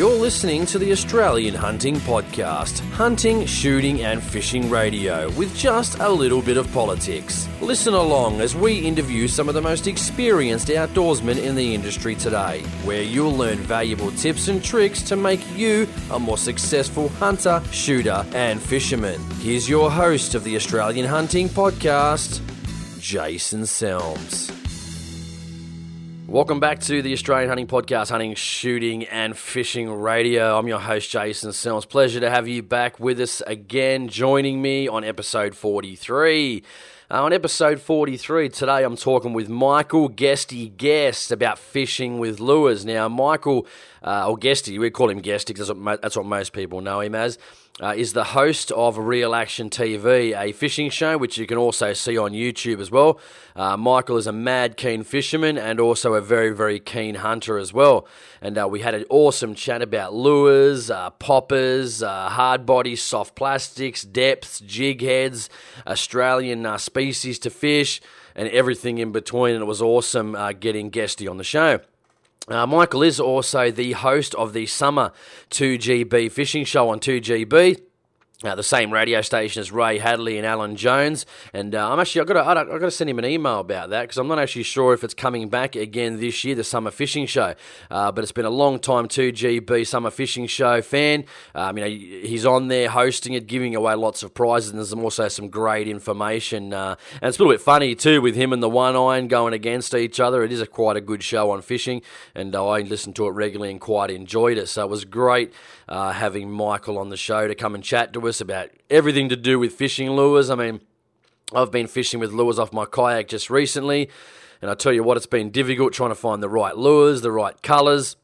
You're listening to the Australian Hunting Podcast, hunting, shooting, and fishing radio with just a little bit of politics. Listen along as we interview some of the most experienced outdoorsmen in the industry today, where you'll learn valuable tips and tricks to make you a more successful hunter, shooter, and fisherman. Here's your host of the Australian Hunting Podcast, Jason Selms. Welcome back to the Australian Hunting Podcast, Hunting, Shooting, and Fishing Radio. I'm your host, Jason Selms. Pleasure to have you back with us again, joining me on episode 43. Uh, on episode 43, today I'm talking with Michael Guesty Guest about fishing with lures. Now, Michael, uh, or Guesty, we call him Guesty that's that's what most people know him as uh, is the host of Real Action TV, a fishing show which you can also see on YouTube as well. Uh, Michael is a mad keen fisherman and also a very, very keen hunter as well. And uh, we had an awesome chat about lures, uh, poppers, uh, hard bodies, soft plastics, depths, jig heads, Australian uh, species to fish, and everything in between. And it was awesome getting Guesty on the show. Uh, Michael is also the host of the Summer 2GB fishing show on 2GB. Uh, the same radio station as Ray Hadley and Alan Jones, and uh, I'm actually I've got to I've got to send him an email about that because I'm not actually sure if it's coming back again this year, the summer fishing show. Uh, but it's been a long time 2GB summer fishing show fan. Um, you know he's on there hosting it, giving away lots of prizes, and there's also some great information. Uh, and it's a little bit funny too with him and the one iron going against each other. It is a quite a good show on fishing, and uh, I listened to it regularly and quite enjoyed it. So it was great uh, having Michael on the show to come and chat to us about everything to do with fishing lures. I mean, I've been fishing with lures off my kayak just recently, and I tell you what, it's been difficult trying to find the right lures, the right colours.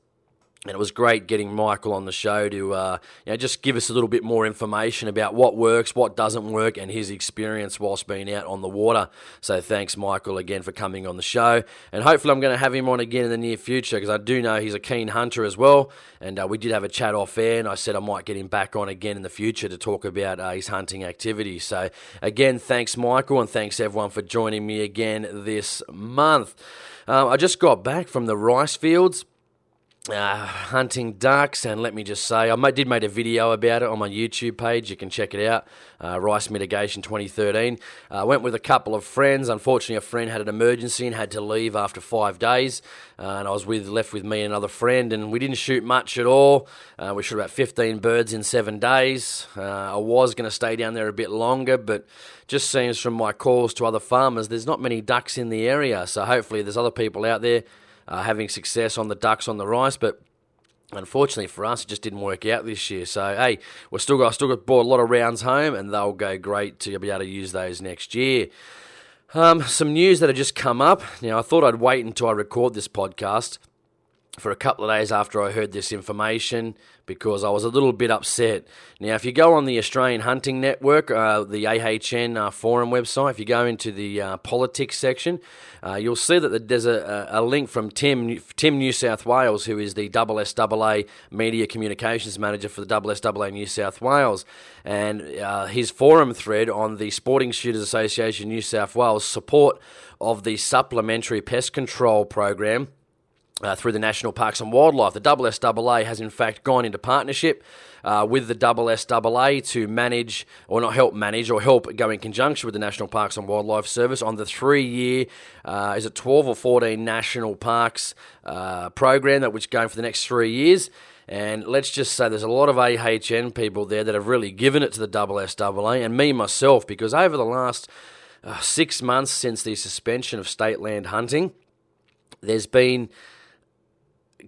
And it was great getting Michael on the show to uh, you know, just give us a little bit more information about what works, what doesn't work, and his experience whilst being out on the water. So thanks, Michael, again for coming on the show. And hopefully, I'm going to have him on again in the near future because I do know he's a keen hunter as well. And uh, we did have a chat off air, and I said I might get him back on again in the future to talk about uh, his hunting activities. So again, thanks, Michael, and thanks everyone for joining me again this month. Um, I just got back from the rice fields uh, hunting ducks, and let me just say, I did make a video about it on my YouTube page. You can check it out. Uh, Rice Mitigation 2013. I uh, went with a couple of friends. Unfortunately, a friend had an emergency and had to leave after five days, uh, and I was with left with me and another friend, and we didn't shoot much at all. Uh, we shot about 15 birds in seven days. Uh, I was going to stay down there a bit longer, but just seems from my calls to other farmers, there's not many ducks in the area. So hopefully, there's other people out there uh, having success on the ducks on the rice, but Unfortunately for us, it just didn't work out this year. So hey, we're still got still got bought a lot of rounds home, and they'll go great to be able to use those next year. Um, some news that had just come up. Now I thought I'd wait until I record this podcast for a couple of days after I heard this information because I was a little bit upset. Now, if you go on the Australian Hunting Network, uh, the AHN uh, forum website, if you go into the uh, politics section, uh, you'll see that there's a, a, link from Tim, Tim New South Wales, who is the SSAA Media Communications Manager for the SSAA New South Wales. And uh, his forum thread on the Sporting Shooters Association New South Wales support of the Supplementary Pest Control Program uh, through the National Parks and Wildlife. The SSAA has in fact gone into partnership uh, with the SSAA to manage, or not help manage, or help go in conjunction with the National Parks and Wildlife Service on the three-year, uh, is it 12 or 14 national parks uh, program that which going for the next three years. And let's just say there's a lot of AHN people there that have really given it to the SSAA, and me myself, because over the last uh, six months since the suspension of state land hunting, there's been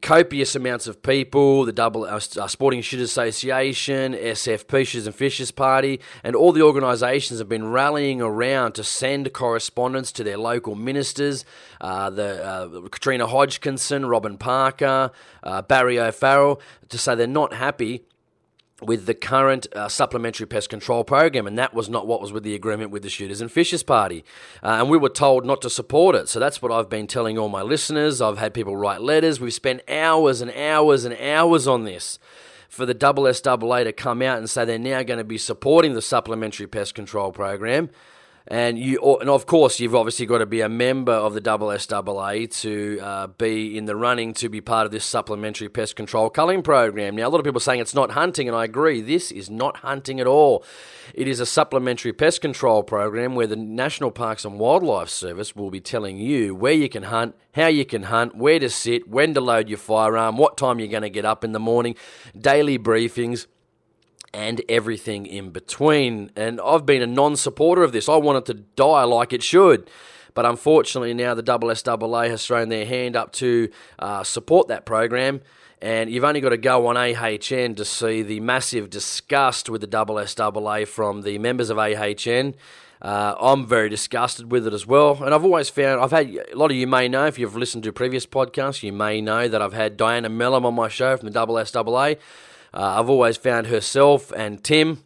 copious amounts of people, the Double uh, uh Sporting Shooters Association, SFP Shooters and Fishers Party, and all the organisations have been rallying around to send correspondence to their local ministers, uh, the uh, Katrina Hodgkinson, Robyn Parker, uh, Barry O'Farrell, to say they're not happy with the current uh, supplementary pest control program, and that was not what was with the agreement with the Shooters and Fishers Party. Uh, and we were told not to support it. So that's what I've been telling all my listeners. I've had people write letters. We've spent hours and hours and hours on this for the SSAA to come out and say they're now going to be supporting the supplementary pest control program. And you, and of course, you've obviously got to be a member of the SSAA to uh, be in the running to be part of this supplementary pest control culling program. Now, a lot of people are saying it's not hunting, and I agree. This is not hunting at all. It is a supplementary pest control program where the National Parks and Wildlife Service will be telling you where you can hunt, how you can hunt, where to sit, when to load your firearm, what time you're going to get up in the morning, daily briefings and everything in between. And I've been a non supporter of this. I want it to die like it should. But unfortunately, now the SSAA has thrown their hand up to uh, support that program. And you've only got to go on AHN to see the massive disgust with the SSAA from the members of AHN. Uh, I'm very disgusted with it as well. And I've always found, I've had, a lot of you may know, if you've listened to previous podcasts, you may know that I've had Diana Melham on my show from the SSAA. Uh, I've always found herself and Tim,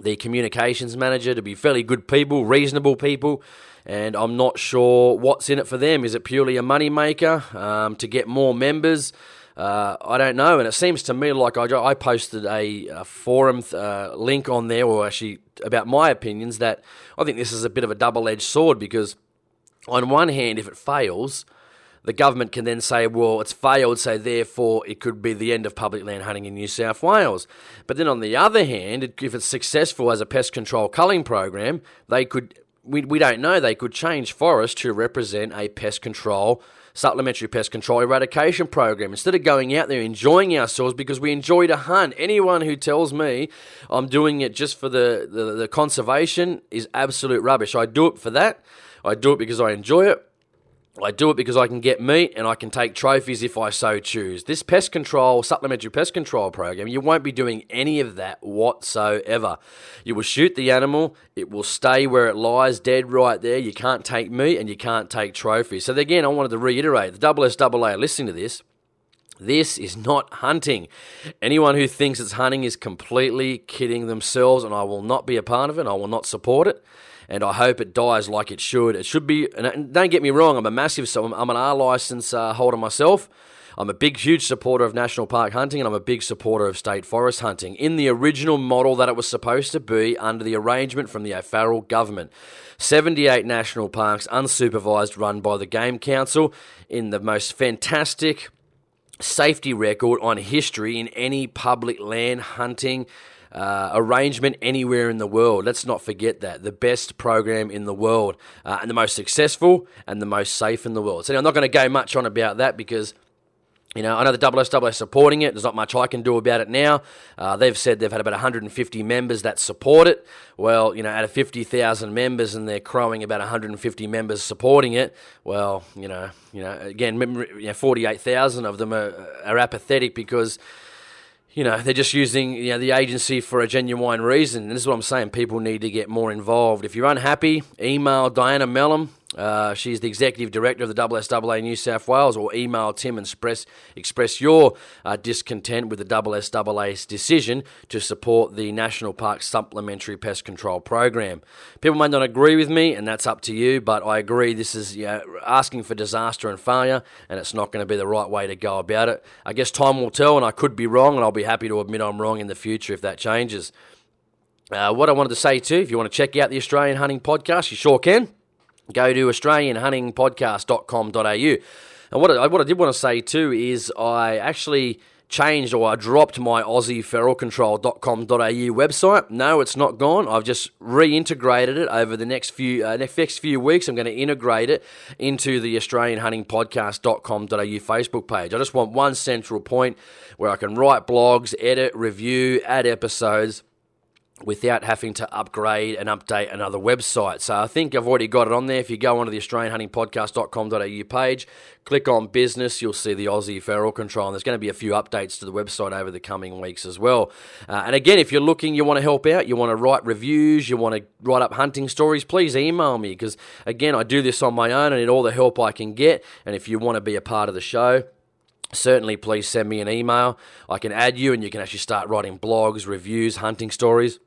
the communications manager, to be fairly good people, reasonable people. And I'm not sure what's in it for them. Is it purely a moneymaker um, to get more members? Uh, I don't know. And it seems to me like I, I posted a, a forum uh, link on there, or actually about my opinions, that I think this is a bit of a double edged sword because, on one hand, if it fails, the government can then say, well, it's failed, so therefore it could be the end of public land hunting in New South Wales. But then on the other hand, if it's successful as a pest control culling program, they could, we, we don't know, they could change forest to represent a pest control supplementary pest control eradication program. Instead of going out there enjoying ourselves because we enjoy to hunt, anyone who tells me I'm doing it just for the, the, the conservation is absolute rubbish. I do it for that. I do it because I enjoy it. I do it because I can get meat and I can take trophies if I so choose. This pest control, supplementary pest control program, you won't be doing any of that whatsoever. You will shoot the animal, it will stay where it lies, dead right there. You can't take meat and you can't take trophies. So, again, I wanted to reiterate the SSAA listening to this. This is not hunting. Anyone who thinks it's hunting is completely kidding themselves, and I will not be a part of it. I will not support it and I hope it dies like it should. It should be, and don't get me wrong, I'm a massive, so I'm an R license uh, holder myself. I'm a big, huge supporter of national park hunting, and I'm a big supporter of state forest hunting in the original model that it was supposed to be under the arrangement from the O'Farrell government. 78 national parks, unsupervised, run by the Game Council, in the most fantastic safety record on history in any public land hunting uh, arrangement anywhere in the world. Let's not forget that. The best program in the world uh, and the most successful and the most safe in the world. So I'm not going to go much on about that because. You know, I know the SSAA supporting it. There's not much I can do about it now. Uh, they've said they've had about 150 members that support it. Well, you know, out of 50,000 members, and they're crowing about 150 members supporting it. Well, you know, you know, again, 48,000 of them are, are apathetic because you know, they're just using you know, the agency for a genuine reason. And this is what I'm saying. People need to get more involved. If you're unhappy, email Diana Melham uh, she's the executive director of the SSAA New South Wales, or email Tim and express, express your uh, discontent with the SSAA's decision to support the National Park Supplementary Pest Control Program. People may not agree with me, and that's up to you, but I agree this is you know, asking for disaster and failure, and it's not going to be the right way to go about it. I guess time will tell, and I could be wrong, and I'll be happy to admit I'm wrong in the future if that changes. Uh, what I wanted to say too, if you want to check out the Australian Hunting Podcast, you sure can go to australianhuntingpodcast.com.au. And what I, what I did want to say too is I actually changed or I dropped my AussieFeralControl.com.au website. No, it's not gone. I've just reintegrated it over the next few uh, next few weeks. I'm going to integrate it into the AustralianHuntingPodcast.com.au Facebook page. I just want one central point where I can write blogs, edit, review, add episodes without having to upgrade and update another website. So I think I've already got it on there. If you go onto the AustralianHuntingPodcast.com.au page, click on business, you'll see the Aussie Feral Control. And there's going to be a few updates to the website over the coming weeks as well. Uh, and again, if you're looking, you want to help out, you want to write reviews, you want to write up hunting stories, please email me because, again, I do this on my own and need all the help I can get. And if you want to be a part of the show, certainly please send me an email. I can add you and you can actually start writing blogs, reviews, hunting stories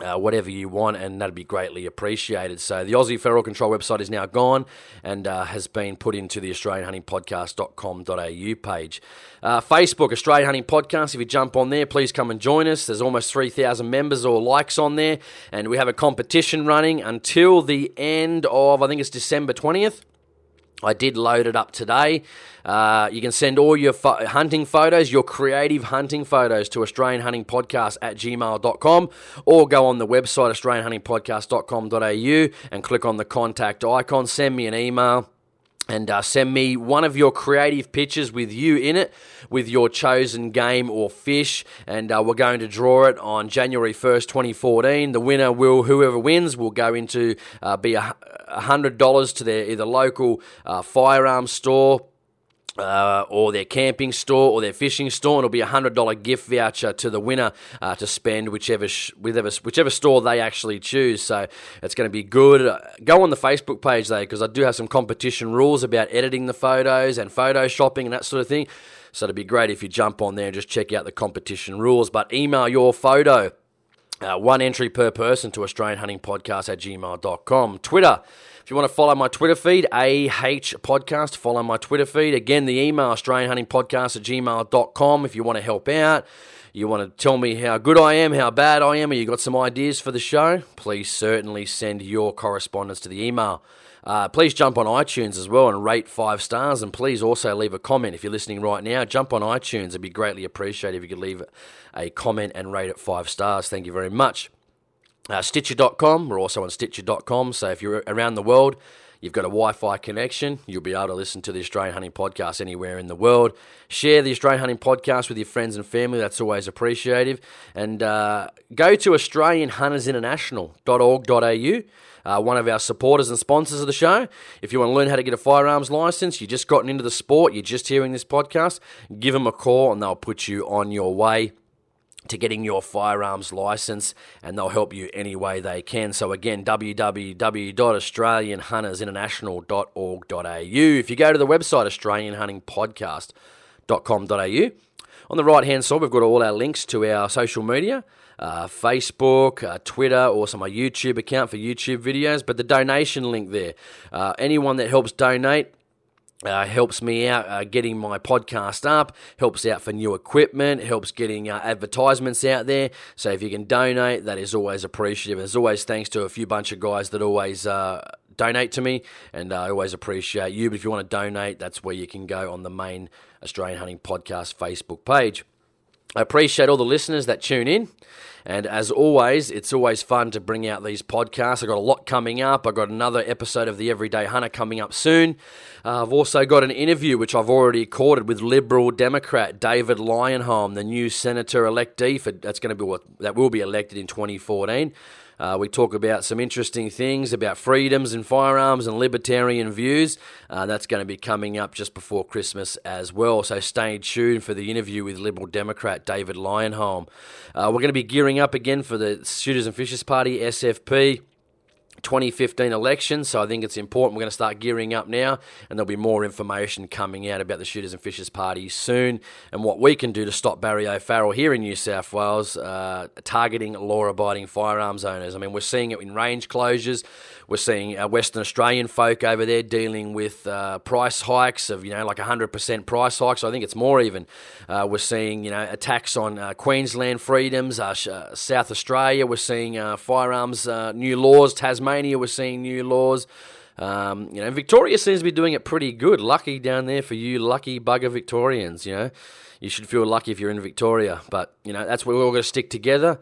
uh, whatever you want, and that'd be greatly appreciated. So the Aussie Feral Control website is now gone and uh, has been put into the AustralianHuntingPodcast.com.au page. Uh, Facebook, Australian Hunting Podcast. If you jump on there, please come and join us. There's almost 3,000 members or likes on there, and we have a competition running until the end of, I think it's December 20th. I did load it up today. Uh, you can send all your fo- hunting photos, your creative hunting photos to Australian Hunting Podcast at gmail.com or go on the website australianhuntingpodcast.com.au and click on the contact icon. Send me an email and uh, send me one of your creative pictures with you in it, with your chosen game or fish, and uh, we're going to draw it on January 1st, 2014. The winner will, whoever wins, will go into uh, be a hundred dollars to their either local uh, firearms store uh, or their camping store or their fishing store, and it'll be a hundred dollar gift voucher to the winner uh, to spend whichever sh- whichever whichever store they actually choose. So it's going to be good. Uh, go on the Facebook page though, because I do have some competition rules about editing the photos and photoshopping and that sort of thing. So it'd be great if you jump on there and just check out the competition rules. But email your photo. Uh, one entry per person to Australian Hunting Podcast at gmail.com. Twitter. If you want to follow my Twitter feed, AH Podcast, follow my Twitter feed. Again, the email, Australian Hunting Podcast at gmail.com if you want to help out. You want to tell me how good I am, how bad I am, or you got some ideas for the show, please certainly send your correspondence to the email. Uh, please jump on iTunes as well and rate five stars. And please also leave a comment. If you're listening right now, jump on iTunes. It'd be greatly appreciated if you could leave a comment and rate it five stars. Thank you very much. Uh, Stitcher.com, we're also on Stitcher.com. So if you're around the world, you've got a Wi Fi connection, you'll be able to listen to the Australian Hunting Podcast anywhere in the world. Share the Australian Hunting Podcast with your friends and family, that's always appreciative. And uh, go to AustralianHuntersInternational.org.au. Uh, one of our supporters and sponsors of the show. If you want to learn how to get a firearms license, you've just gotten into the sport, you're just hearing this podcast, give them a call and they'll put you on your way to getting your firearms license and they'll help you any way they can. So again, www.australianhuntersinternational.org.au. If you go to the website australianhuntingpodcast.com.au, on the right hand side we've got all our links to our social media. Uh, Facebook, uh, Twitter, also my YouTube account for YouTube videos, but the donation link there. Uh, anyone that helps donate, uh, helps me out uh, getting my podcast up, helps out for new equipment, helps getting uh, advertisements out there. So if you can donate, that is always appreciative. As always, thanks to a few bunch of guys that always uh, donate to me, and I always appreciate you. But if you want to donate, that's where you can go on the main Australian Hunting Podcast Facebook page. I appreciate all the listeners that tune in. And as always, it's always fun to bring out these podcasts. I've got a lot coming up. I've got another episode of The Everyday Hunter coming up soon. Uh, I've also got an interview which I've already recorded with Liberal Democrat David Leyonhjelm, the new senator electee for that's going to be what that will be elected in 2014. Uh, we talk about some interesting things about freedoms and firearms and libertarian views. Uh, that's going to be coming up just before Christmas as well. So stay tuned for the interview with Liberal Democrat David Leyonhjelm. Uh, we're going to be gearing up again for the Shooters and Fishers Party, SFP. 2015 election, so I think it's important. We're going to start gearing up now, and there'll be more information coming out about the Shooters and Fishers Party soon and what we can do to stop Barry O'Farrell here in New South Wales uh, targeting law abiding firearms owners. I mean, we're seeing it in range closures. We're seeing uh, Western Australian folk over there dealing with uh, price hikes of, you know, like 100% price hikes. I think it's more even. Uh, we're seeing, you know, attacks on uh, Queensland freedoms, uh, South Australia. We're seeing firearms new laws. Tasmania, we're seeing new laws. Um, you know, Victoria seems to be doing it pretty good. Lucky down there for you, lucky bugger Victorians. You know, you should feel lucky if you're in Victoria. But you know, that's where we're all going to stick together.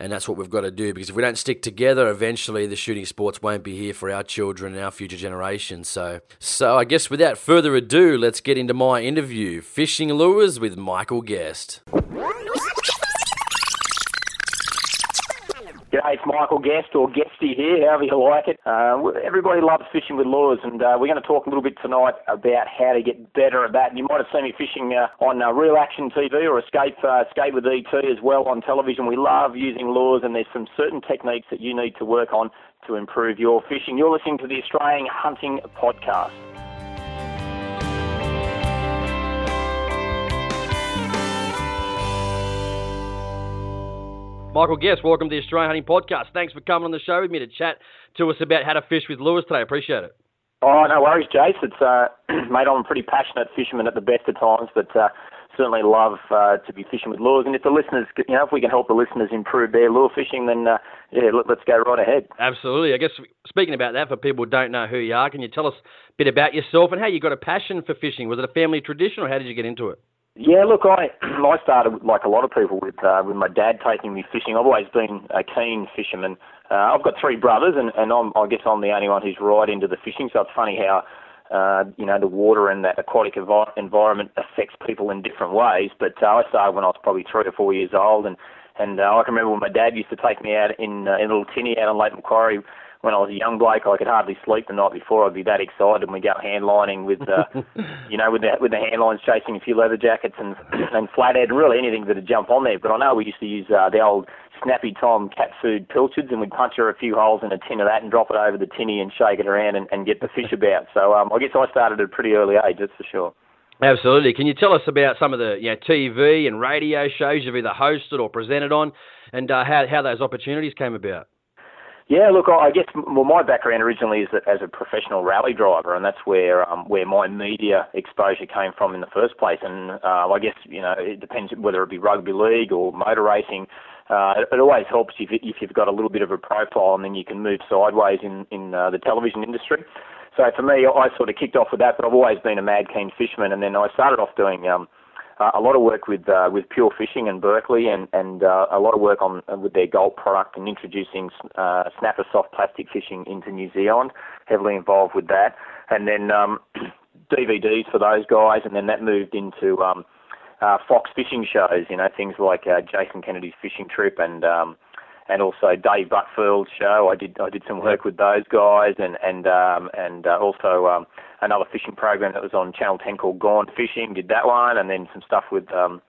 And that's what we've got to do because if we don't stick together, eventually the shooting sports won't be here for our children and our future generations. So, so I guess without further ado, let's get into my interview Fishing Lures with Michael Guest. G'day, it's Michael Guest or Guesty here, however you like it. Uh, everybody loves fishing with lures, and uh, we're going to talk a little bit tonight about how to get better at that. And you might have seen me fishing uh, on uh, Real Action TV or Escape uh, Escape with ET as well on television. We love using lures, and there's some certain techniques that you need to work on to improve your fishing. You're listening to the Australian Hunting Podcast. Michael Guest, welcome to the Australian Hunting Podcast. Thanks for coming on the show with me to chat to us about how to fish with lures today. Appreciate it. Oh, no worries, Jace. It's uh, mate, I'm a pretty passionate fisherman at the best of times, but uh, certainly love uh, to be fishing with lures. And if the listeners, you know, if we can help the listeners improve their lure fishing, then uh, yeah, let, us go right ahead. Absolutely. I guess speaking about that, for people who don't know who you are, can you tell us a bit about yourself and how you got a passion for fishing? Was it a family tradition, or how did you get into it? Yeah, look, I I started like a lot of people with uh, with my dad taking me fishing. I've always been a keen fisherman. Uh, I've got three brothers, and and I'm, I guess I'm the only one who's right into the fishing. So it's funny how uh, you know the water and that aquatic envi- environment affects people in different ways. But uh, I started when I was probably three or four years old, and and uh, I can remember when my dad used to take me out in uh, in little tinny out on Lake Macquarie when I was a young bloke, I could hardly sleep the night before. I'd be that excited when we go handlining with, uh, you know, with the with the handlines chasing a few leather jackets and and flathead and really anything that'd jump on there. But I know we used to use uh, the old Snappy Tom cat food pilchards and we'd punch her a few holes in a tin of that and drop it over the tinny and shake it around and, and get the fish about. So um, I guess I started at a pretty early age, that's for sure. Absolutely. Can you tell us about some of the you know, TV and radio shows you've either hosted or presented on, and uh, how how those opportunities came about? Yeah, look, I guess well, my background originally is as a professional rally driver, and that's where um, where my media exposure came from in the first place. And uh, I guess you know it depends whether it be rugby league or motor racing. Uh, it, always helps if, if you've got a little bit of a profile, and then you can move sideways in in uh, the television industry. So for me, I sort of kicked off with that, but I've always been a mad keen fisherman, and then I started off doing. Um, uh, a lot of work with uh, with Pure Fishing in Berkley, and and uh, a lot of work on uh, with their Gulp product and introducing uh, snapper soft plastic fishing into New Zealand. Heavily involved with that, and then um, DVDs for those guys, and then that moved into um, uh, Fox fishing shows. You know things like uh, Jason Kennedy's fishing trip and um, and also Dave Buckfield's show. I did I did some work with those guys, and and um, and uh, also um, another fishing program that was on Channel 10 called Gone Fishing. Did that one, and then some stuff with um,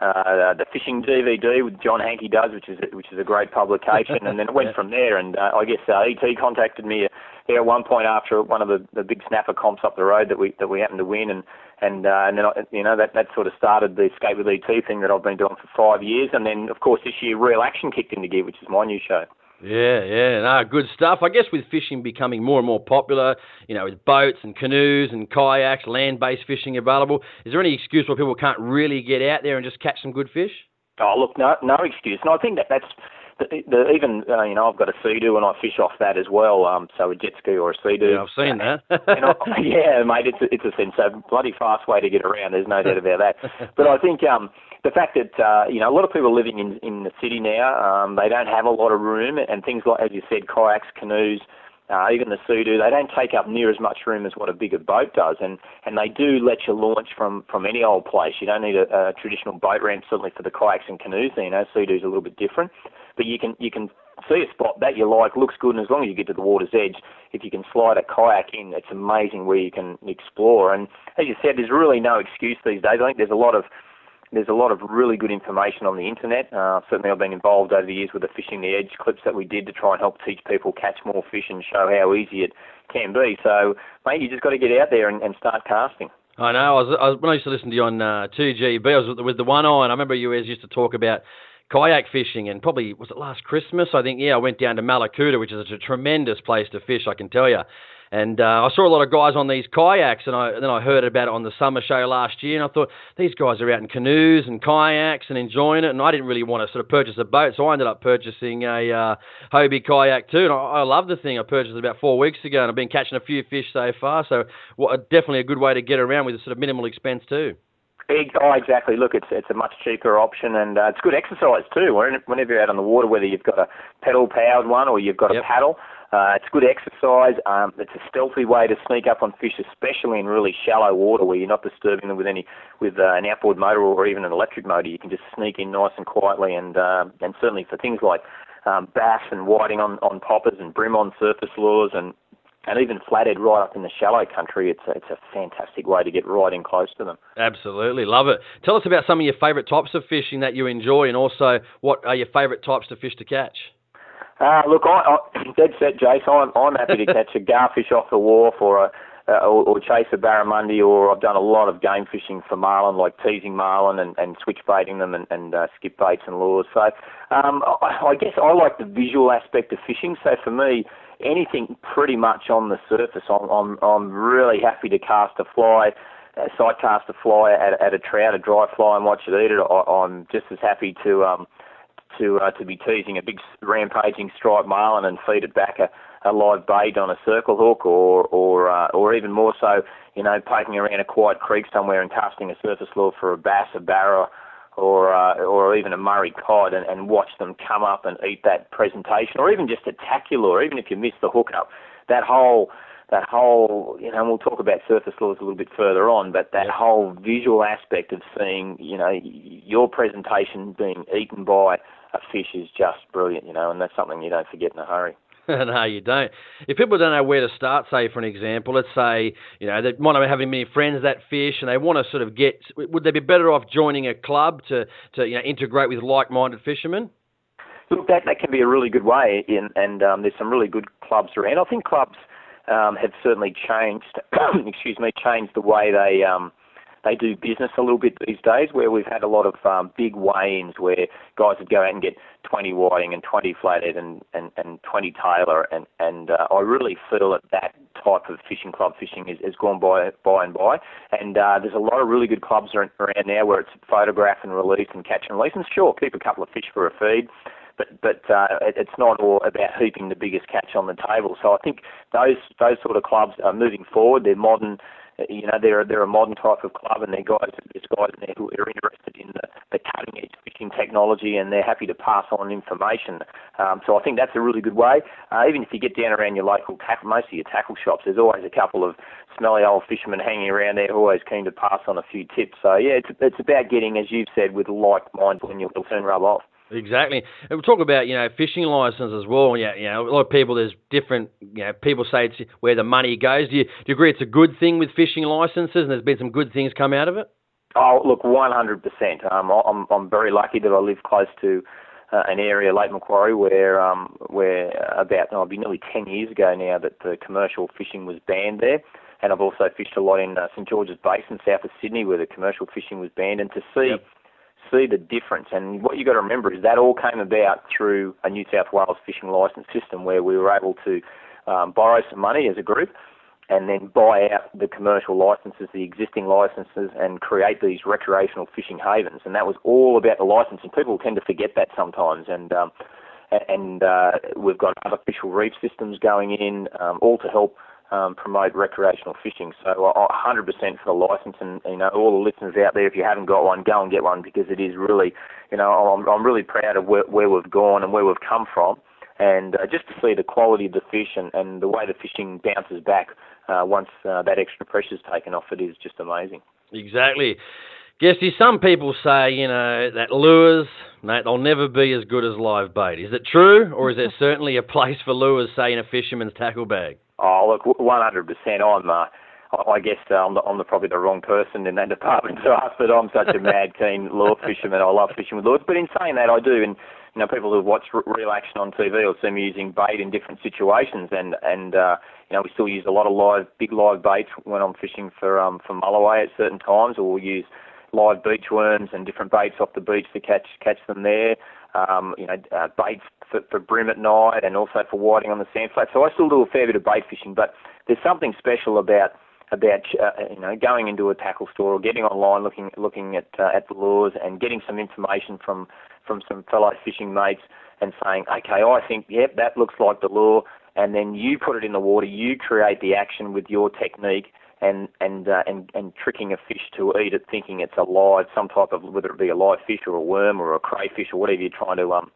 uh, the fishing DVD with John Hankey does, which is which is a great publication, and then it went from there. And uh, I guess uh, ET contacted me here at one point after one of the, the big snapper comps up the road that we that we happened to win, and and uh, and then I, you know that that sort of started the Escape with ET thing that I've been doing for five years, and then of course this year Real Action kicked into gear, which is my new show. Yeah, yeah, no, good stuff. I guess with fishing becoming more and more popular, you know, with boats and canoes and kayaks, land-based fishing available, is there any excuse why people can't really get out there and just catch some good fish? Oh, look, no, no excuse. And I think that that's the, the, even uh, you know I've got a sea-doo and I fish off that as well. Um, so a jet ski or a sea-doo. Yeah, I've seen that. and I, yeah, mate, it's a, it's a sense a bloody fast way to get around. There's no doubt about that. But I think um, the fact that uh, you know a lot of people living in in the city now, um, they don't have a lot of room, and things like as you said, kayaks, canoes. Uh, even the Sea-Doo, they don't take up near as much room as what a bigger boat does, and, and they do let you launch from, from any old place. You don't need a, a traditional boat ramp, certainly for the kayaks and canoes. You know, Sea-Doo's a little bit different, but you can you can see a spot that you like, looks good, and as long as you get to the water's edge, if you can slide a kayak in, it's amazing where you can explore. And as you said, there's really no excuse these days. I think there's a lot of there's a lot of really good information on the internet. Uh, certainly, I've been involved over the years with the Fishing the Edge clips that we did to try and help teach people catch more fish and show how easy it can be. So, mate, you just got to get out there and, and start casting. I know. I was, I was, when I used to listen to you on uh, 2GB, I was with the, with the one eye, and I remember you always used to talk about kayak fishing, and probably was it last Christmas? I think yeah, I went down to Mallacoota, which is a tremendous place to fish, I can tell you. And uh, I saw a lot of guys on these kayaks, and, I, and then I heard about it on the summer show last year, and I thought these guys are out in canoes and kayaks and enjoying it. And I didn't really want to sort of purchase a boat, so I ended up purchasing a uh, Hobie kayak too. And I, I love the thing. I purchased it about four weeks ago, and I've been catching a few fish so far. So well, definitely a good way to get around with a sort of minimal expense too. Oh, exactly. Look, it's it's a much cheaper option, and uh, it's good exercise too. Whenever you're out on the water, whether you've got a pedal powered one or you've got yep. a paddle, uh, it's good exercise. Um, it's a stealthy way to sneak up on fish, especially in really shallow water where you're not disturbing them with any with uh, an outboard motor or even an electric motor. You can just sneak in nice and quietly, and uh, and certainly for things like um, bass and whiting on on poppers and bream on surface lures and and even flathead right up in the shallow country, it's a, it's a fantastic way to get right in close to them. Absolutely, love it. Tell us about some of your favourite types of fishing that you enjoy, and also what are your favourite types of fish to catch. Uh, look, I, I, dead set, Jason. I'm, I'm happy to catch a garfish off the wharf or a, uh, or, or chase a barramundi, or I've done a lot of game fishing for marlin, like teasing marlin and, and switch baiting them and, and uh, skip baits and lures. So um, I, I guess I like the visual aspect of fishing. So for me, anything pretty much on the surface, I'm, I'm, I'm really happy to cast a fly. Uh, sight cast a fly at, at a trout, a dry fly, and watch it eat it. I, I'm just as happy to um, to uh, to be teasing a big rampaging striped marlin and feed it back a, a live bait on a circle hook, or or uh, or even more so, you know, poking around a quiet creek somewhere and casting a surface lure for a bass, a barra, or uh, or even a Murray cod, and, and watch them come up and eat that presentation, or even just a your lure, even if you miss the hookup. That whole that whole, you know, and we'll talk about surface lures a little bit further on, but that whole visual aspect of seeing, you know, your presentation being eaten by a fish is just brilliant, you know, and that's something you don't forget in a hurry. no, you don't. If people don't know where to start, say for an example, let's say you know they might not have many friends that fish, and they want to sort of get. Would they be better off joining a club to to you know integrate with like-minded fishermen? Look, that that can be a really good way, in, and um, there's some really good clubs around. I think clubs um, have certainly changed. excuse me, changed the way they um, they do business a little bit these days, where we've had a lot of um, big weigh-ins where guys would go out and get 20 whiting and 20 flathead and, and, and 20 tailor, and, and uh, I really feel that that type of fishing club fishing is, is gone by by and by. And uh, there's a lot of really good clubs around now where it's photograph and release and catch and release. And sure, keep a couple of fish for a feed, but but uh, it's not all about heaping the biggest catch on the table. So I think those those sort of clubs are moving forward. They're modern you know, they're they're a modern type of club, and they're guys, there's guys in there who are interested in the, the cutting edge fishing technology, and they're happy to pass on information. Um, so I think that's a really good way. Uh, even if you get down around your local tackle, most of your tackle shops, there's always a couple of smelly old fishermen hanging around there, always keen to pass on a few tips. So yeah, it's it's about getting, as you've said, with like mind when you'll soon rub off. Exactly. And we'll talk about, you know, fishing license as well. Yeah, you know, a lot of people, there's different, you know, people say it's where the money goes. Do you, do you agree it's a good thing with fishing licenses and there's been some good things come out of it? Oh, look, 100%. Um, I'm, I'm very lucky that I live close to uh, an area, Lake Macquarie, where um, where about oh, it'll be nearly 10 years ago now that the commercial fishing was banned there. And I've also fished a lot in uh, St George's Basin, south of Sydney, where the commercial fishing was banned. And to see yep see the difference. And what you've got to remember is that all came about through a New South Wales fishing licence system where we were able to um, borrow some money as a group and then buy out the commercial licences, the existing licences, and create these recreational fishing havens. And that was all about the licence. And people tend to forget that sometimes. And um, and uh, we've got artificial reef systems going in, um, all to help um, promote recreational fishing. So 100% for the license, and you know all the listeners out there, if you haven't got one, go and get one because it is really, you know, I'm, I'm really proud of where, where we've gone and where we've come from, and uh, just to see the quality of the fish and, and the way the fishing bounces back uh, once uh, that extra pressure's taken off, it is just amazing. Exactly. Guesty, some people say, you know, that lures, mate, they'll never be as good as live bait. Is it true, or is there certainly a place for lures, say, in a fisherman's tackle bag? Oh, look, 100%. I'm, uh, I guess uh, I'm, the, I'm the, probably the wrong person in that department to ask, but I'm such a mad keen lure fisherman. I love fishing with lures. But in saying that, I do, and you know, people who watch real action on TV will see me using bait in different situations, and and uh, you know, we still use a lot of live, big live baits when I'm fishing for um for mulloway at certain times, or we'll use live beach worms and different baits off the beach to catch catch them there um, you know, uh, baits for, for bream at night and also for whiting on the sand flat. So I still do a fair bit of bait fishing, but there's something special about about uh, you know going into a tackle store or getting online, looking looking at uh, at the lures and getting some information from from some fellow fishing mates and saying, okay, I think yep, that looks like the lure, and then you put it in the water, you create the action with your technique, and and uh, and and tricking a fish to eat it, thinking it's a live, some type of whether it be a live fish or a worm or a crayfish or whatever you're trying to um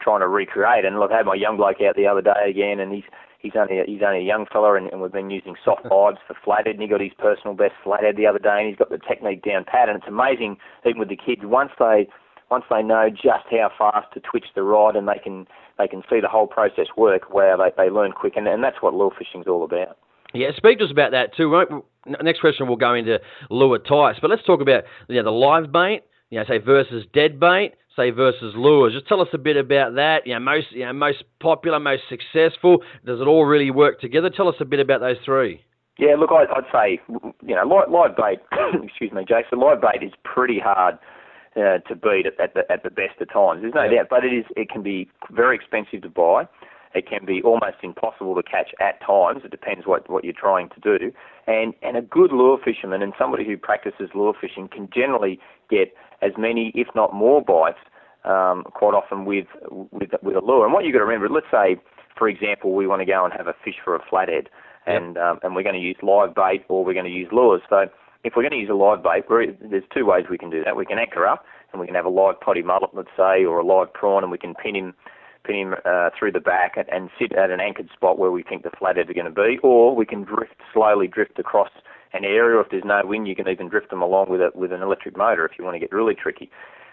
trying to recreate. And look, I had my young bloke out the other day again, and he's he's only a, he's only a young fella, and, and we've been using soft vibes for flathead, and he got his personal best flathead the other day, and he's got the technique down pat. And it's amazing, even with the kids, once they once they know just how fast to twitch the rod, and they can they can see the whole process work, where they they learn quick, and, and that's what lure fishing's all about. Yeah, speak to us about that too. Next question, we'll go into lure types, but let's talk about you know, the live bait, you know, say versus dead bait, say versus lures. Just tell us a bit about that. You know, most you know, most popular, most successful. Does it all really work together? Tell us a bit about those three. Yeah, look, I'd, I'd say, you know, live, live bait, excuse me, Jason, live bait is pretty hard uh, to beat at, at, the, at the best of times. There's no doubt, but it is it can be very expensive to buy. It can be almost impossible to catch at times. It depends what, what you're trying to do. And and a good lure fisherman and somebody who practices lure fishing can generally get as many, if not more, bites um, quite often with with with a lure. And what you've got to remember, let's say, for example, we want to go and have a fish for a flathead, and um, and we're going to use live bait or we're going to use lures. So if we're going to use a live bait, there's two ways we can do that. We can anchor up and we can have a live potty mullet, let's say, or a live prawn, and we can pin him pin him uh, through the back and, and sit at an anchored spot where we think the flathead are going to be, or we can drift slowly drift across an area. If there's no wind, you can even drift them along with a, with an electric motor if you want to get really tricky.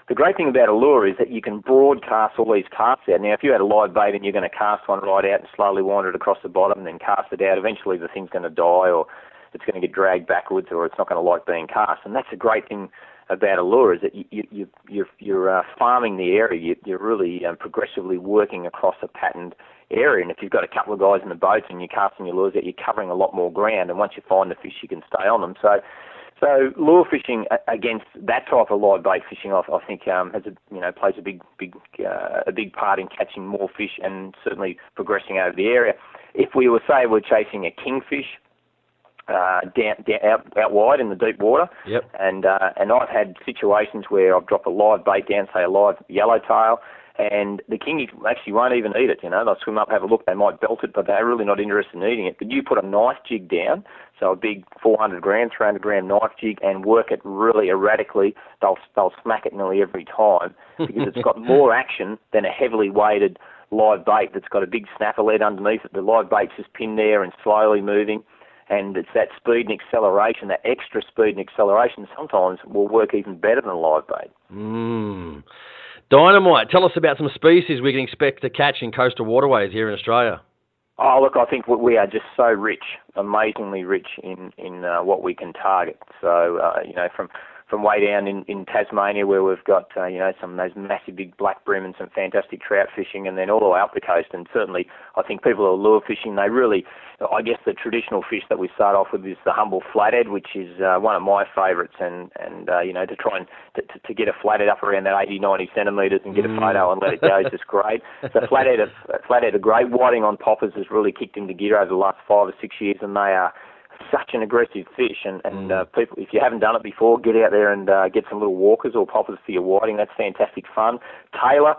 The great thing about a lure is that you can broadcast all these casts out. Now, if you had a live bait and you're going to cast one right out and slowly wind it across the bottom and then cast it out, eventually the thing's going to die or it's going to get dragged backwards or it's not going to like being cast. And that's a great thing about a lure is that you, you, you, you're uh, farming the area. You, you're really um, progressively working across a patterned area. And if you've got a couple of guys in the boats and you're casting your lures out, you're covering a lot more ground. And once you find the fish, you can stay on them. So so lure fishing against that type of live bait fishing, I, I think, um, has a, you know plays a big big uh, a big part in catching more fish and certainly progressing over the area. If we were say we're chasing a kingfish uh, down, down out, out wide in the deep water, yep. and uh, and I've had situations where I've dropped a live bait down, say a live yellowtail, and the kingies actually won't even eat it. You know, they'll swim up, have a look, they might belt it, but they're really not interested in eating it. But you put a knife jig down, so a big 400 gram, 300 gram knife jig, and work it really erratically. They'll they'll smack it nearly every time because it's got more action than a heavily weighted live bait that's got a big snapper lead underneath it. The live bait's just pinned there and slowly moving. And it's that speed and acceleration, that extra speed and acceleration, sometimes will work even better than a live bait. Mm. Dynamite, tell us about some species we can expect to catch in coastal waterways here in Australia. Oh, look, I think we are just so rich, amazingly rich in in uh, what we can target. So, uh, you know, from from way down in, in Tasmania where we've got uh, you know some of those massive big black bream and some fantastic trout fishing, and then all the way up the coast. And certainly, I think people who are lure fishing, they really, I guess the traditional fish that we start off with is the humble flathead, which is uh, one of my favourites. And and uh, you know to try and to, to get a flathead up around that 80, 90 centimetres and get mm. a photo and let it go is just great. So flathead, flathead are great. Whiting on poppers has really kicked into gear over the last five or six years, and they are such an aggressive fish, and and uh, people, if you haven't done it before, get out there and uh, get some little walkers or poppers for your whiting. That's fantastic fun. Tailor,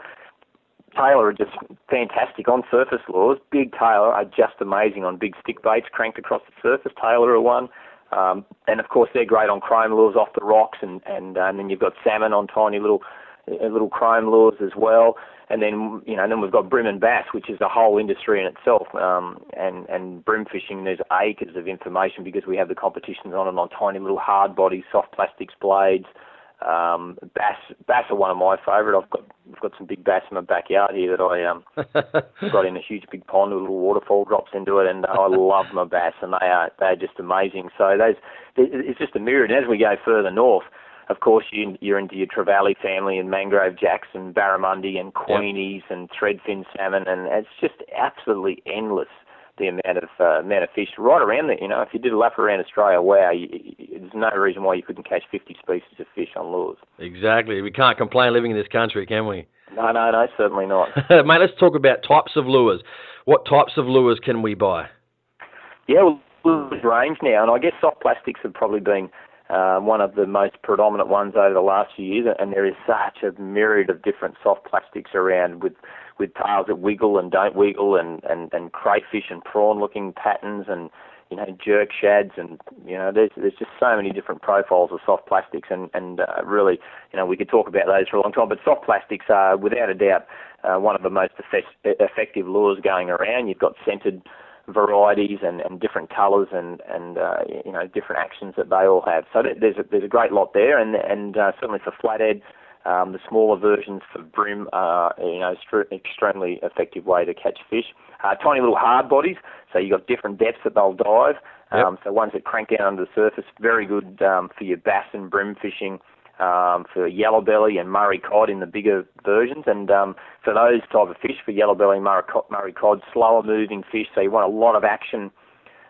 Tailor are just fantastic on surface lures. Big Tailor are just amazing on big stick baits cranked across the surface. Tailor are one. Um, and of course, they're great on chrome lures off the rocks, and and, uh, and then you've got salmon on tiny little uh, little chrome lures as well and then you know, and then we've got bream and bass, which is a whole industry in itself. Um, and and bream fishing, there's acres of information because we have the competitions on and on tiny little hard bodies, soft plastics blades. Um, bass bass are one of my favourite. I've got I've got some big bass in my backyard here that I um got in a huge big pond with a little waterfall drops into it, and I love my bass, and they are they are just amazing. So those it's just a myriad. And as we go further north, of course, you, you're into your trevally family and mangrove jacks and barramundi and queenies yep. and threadfin salmon, and it's just absolutely endless the amount of uh, amount of fish right around there. You know, if you did a lap around Australia, wow, you, you, there's no reason why you couldn't catch 50 species of fish on lures. Exactly. We can't complain living in this country, can we? No, no, no, certainly not. Mate, let's talk about types of lures. What types of lures can we buy? Yeah, well, lures range now, and I guess soft plastics have probably been uh, one of the most predominant ones over the last few years, and there is such a myriad of different soft plastics around with with tails that wiggle and don't wiggle, and and and crayfish and prawn looking patterns, and you know jerk shads, and you know there's there's just so many different profiles of soft plastics, and and uh, really you know we could talk about those for a long time, but soft plastics are without a doubt uh, one of the most effective lures going around. You've got scented varieties and, and different colours and and uh, you know different actions that they all have. So there's a, there's a great lot there, and and uh, certainly for flathead, um, the smaller versions for bream are you know extremely effective way to catch fish. Uh, tiny little hard bodies, so you've got different depths that they'll dive. Um, yep. So ones that crank down under the surface, very good um, for your bass and brim fishing um, for yellow belly and Murray cod in the bigger versions, and um, for those type of fish, for yellow belly Murray cod, Murray cod, slower moving fish, so you want a lot of action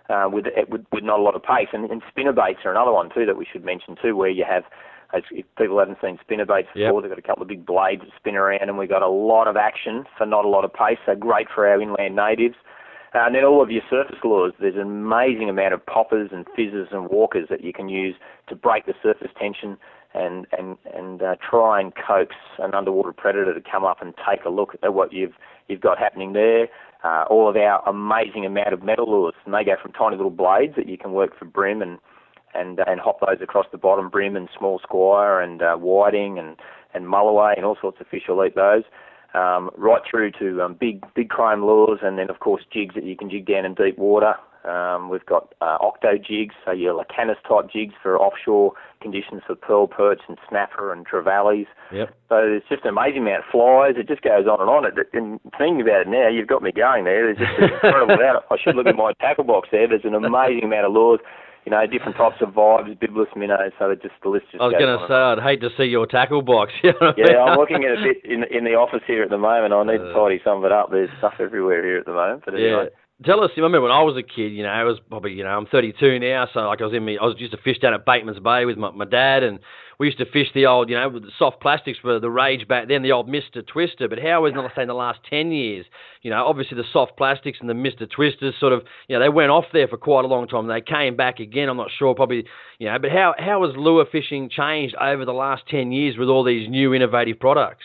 uh, with, with with not a lot of pace. And, and spinner baits are another one too that we should mention too, where you have as if people haven't seen spinner baits before, yep. they've got a couple of big blades that spin around, and we've got a lot of action for not a lot of pace. So great for our inland natives. Uh, and then all of your surface lures, there's an amazing amount of poppers and fizzes and walkers that you can use to break the surface tension and and and uh, try and coax an underwater predator to come up and take a look at what you've you've got happening there. Uh, all of our amazing amount of metal lures, and they go from tiny little blades that you can work for bream and and uh, and hop those across the bottom bream and small squire and uh, whiting and and mulloway and all sorts of fish will eat those. Um, right through to um, big big chrome lures and then of course jigs that you can jig down in deep water. Um, we've got uh, octo jigs, so your Lucanus type jigs for offshore conditions for pearl perch and snapper and trevallies. Yep. So it's just an amazing amount of flies. It just goes on and on. It, And thinking about it now, you've got me going there. There's just an incredible amount. I should look at my tackle box there. There's an amazing amount of lures you know, different types of vibes, bibless minnows, so just the list just. I was going to say, I'd hate to see your tackle box. You know yeah, I'm looking at a bit in in the office here at the moment. I need uh, to tidy some of it up. There's stuff everywhere here at the moment. But anyway. Tell us. I remember when I was a kid? You know, I was probably you know I'm 32 now, so like I was in me. I was used to fish down at Bateman's Bay with my, my dad, and we used to fish the old you know with the soft plastics for the rage back then, the old Mister Twister. But how is not say in the last 10 years? You know, obviously the soft plastics and the Mister Twisters sort of you know they went off there for quite a long time. They came back again. I'm not sure, probably you know. But how how has lure fishing changed over the last 10 years with all these new innovative products?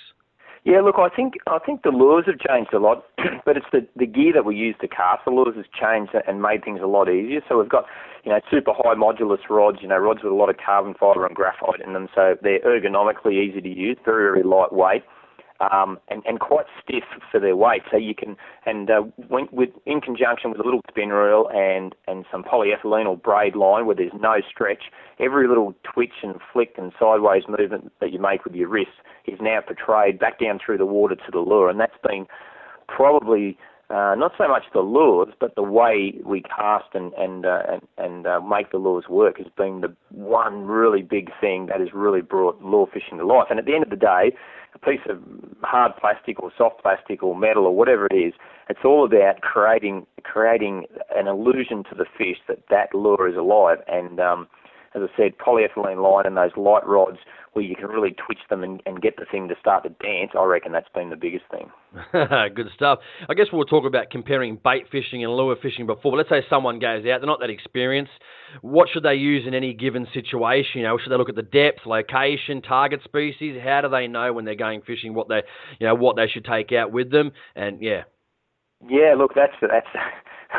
Yeah, look, I think I think the lures have changed a lot, but it's the the gear that we use to cast the lures has changed and made things a lot easier. So we've got you know super high modulus rods, you know rods with a lot of carbon fibre and graphite in them, so they're ergonomically easy to use, very very lightweight um, and, and quite stiff for their weight. So you can, and uh, when, with, in conjunction with a little spin reel and, and some polyethylene or braid line where there's no stretch, every little twitch and flick and sideways movement that you make with your wrist is now portrayed back down through the water to the lure, and that's been probably uh, not so much the lures, but the way we cast and and uh, and, and uh, make the lures work has been the one really big thing that has really brought lure fishing to life. And at the end of the day, a piece of hard plastic or soft plastic or metal or whatever it is, it's all about creating creating an illusion to the fish that that lure is alive. And um, as I said, polyethylene line and those light rods where you can really twitch them and, and get the thing to start to dance, I reckon that's been the biggest thing. Good stuff. I guess we'll talk about comparing bait fishing and lure fishing before. But let's say someone goes out, they're not that experienced. What should they use in any given situation? You know, should they look at the depth, location, target species? How do they know when they're going fishing what they, you know, what they should take out with them? And yeah. Yeah, look, that's that's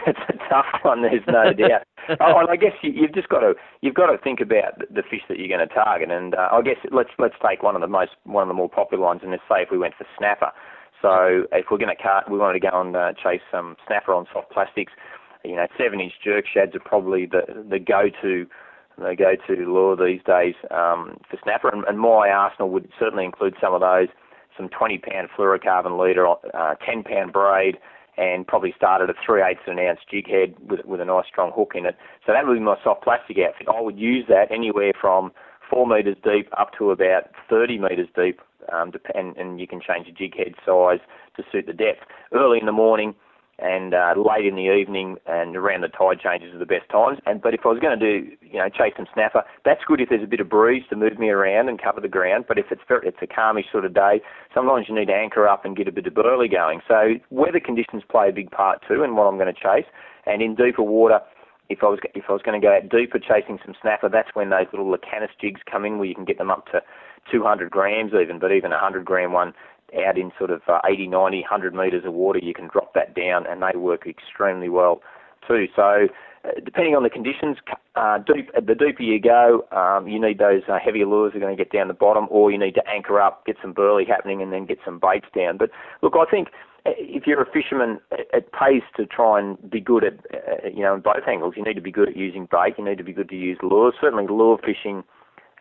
it's a tough one. There's no doubt. oh, and I guess you, you've just got to you've got to think about the fish that you're going to target. And uh, I guess let's let's take one of the most one of the more popular ones, and let's say if we went for snapper. So if we're going to cut, we wanted to go and uh, chase some snapper on soft plastics. You know, seven-inch jerk shads are probably the the go-to the go-to lure these days um, for snapper. And, and my arsenal would certainly include some of those. Some 20-pound fluorocarbon leader, uh, 10-pound braid, and probably started a three eighths of an ounce jig head with with a nice strong hook in it. So that would be my soft plastic outfit. I would use that anywhere from four metres deep up to about 30 metres deep, um, and, and you can change the jig head size to suit the depth. Early in the morning, and uh, late in the evening and around the tide changes are the best times. And but if I was going to do, you know, chase some snapper, that's good if there's a bit of breeze to move me around and cover the ground. But if it's very, it's a calmish sort of day, sometimes you need to anchor up and get a bit of burley going. So weather conditions play a big part too in what I'm going to chase. And in deeper water, if I was if I was going to go out deeper chasing some snapper, that's when those little Lucanus jigs come in, where you can get them up to 200 grams even, but even a 100 gram one out in sort of uh, 80, 90, 100 metres of water, you can drop that down and they work extremely well too. So uh, depending on the conditions, uh, deep, the deeper you go, um, you need those uh, heavier lures are going to get down the bottom, or you need to anchor up, get some burley happening, and then get some baits down. But look, I think uh, if you're a fisherman, it pays to try and be good at, uh, you know, in both angles. You need to be good at using bait. You need to be good to use lures. Certainly, lure fishing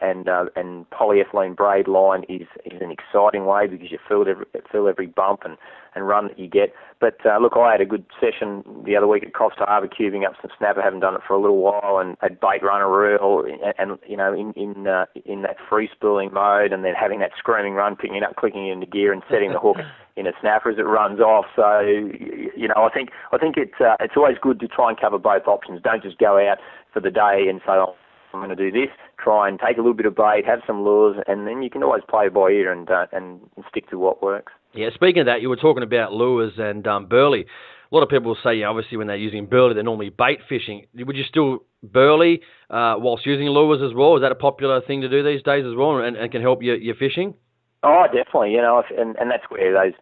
and uh, and polyethylene braid line is is an exciting way because you feel every feel every bump and and run that you get. But uh, look, I had a good session the other week at Coffs Harbour, cubing up some snapper. Haven't done it for a little while, and had bait runner reel, and, and you know in in uh, in that free spooling mode, and then having that screaming run, picking it up, clicking it into gear, and setting the hook in a snapper as it runs off. So you know, I think I think it's uh, it's always good to try and cover both options. Don't just go out for the day and say, oh, I'm going to do this. Try and take a little bit of bait, have some lures, and then you can always play by ear and uh, and stick to what works. Yeah, speaking of that, you were talking about lures and um, burley. A lot of people say, you know, obviously, when they're using burley, they're normally bait fishing. Would you still burley uh, whilst using lures as well? Is that a popular thing to do these days as well, and, and can help your, your fishing? Oh, definitely. You know, and and that's where those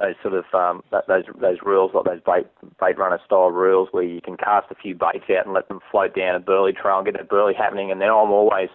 those sort of um, those those rules like those bait bait runner style rules where you can cast a few baits out and let them float down a burley trail and get that burley happening, and then I'm always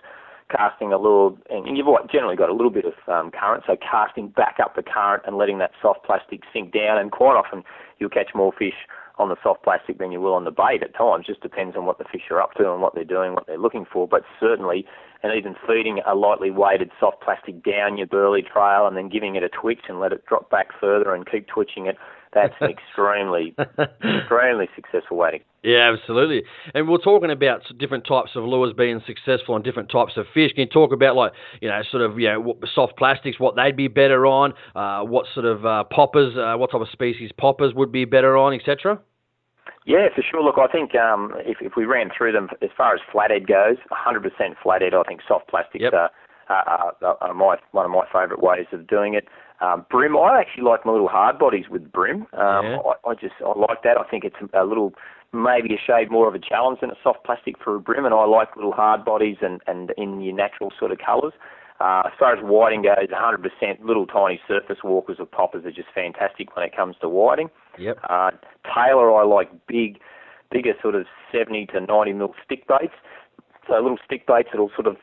casting a little, and you've generally got a little bit of um, current, so casting back up the current and letting that soft plastic sink down, and quite often you'll catch more fish on the soft plastic than you will on the bait at times. Just depends on what the fish are up to and what they're doing, what they're looking for. But certainly, and even feeding a lightly weighted soft plastic down your burley trail and then giving it a twitch and let it drop back further and keep twitching it. That's an extremely, extremely successful way. Yeah, absolutely. And we're talking about different types of lures being successful on different types of fish. Can you talk about like you know sort of you know soft plastics, what they'd be better on, uh, what sort of uh, poppers, uh, what type of species poppers would be better on, etc. Yeah, for sure. Look, I think um, if, if we ran through them, as far as flathead goes, 100% flathead, I think soft plastics yep. are, are, are, are my, one of my favourite ways of doing it. Um, bream, I actually like my little hard bodies with bream. Um, yeah. I, I just I like that. I think it's a little maybe a shade more of a challenge than a soft plastic for a bream, and I like little hard bodies and, and in your natural sort of colours. Uh, as far as whiting goes, 100% little tiny surface walkers or poppers are just fantastic when it comes to whiting. Yep. Uh, Tailor, I like big, bigger sort of 70 to 90 mil stick baits. So little stick baits that'll sort of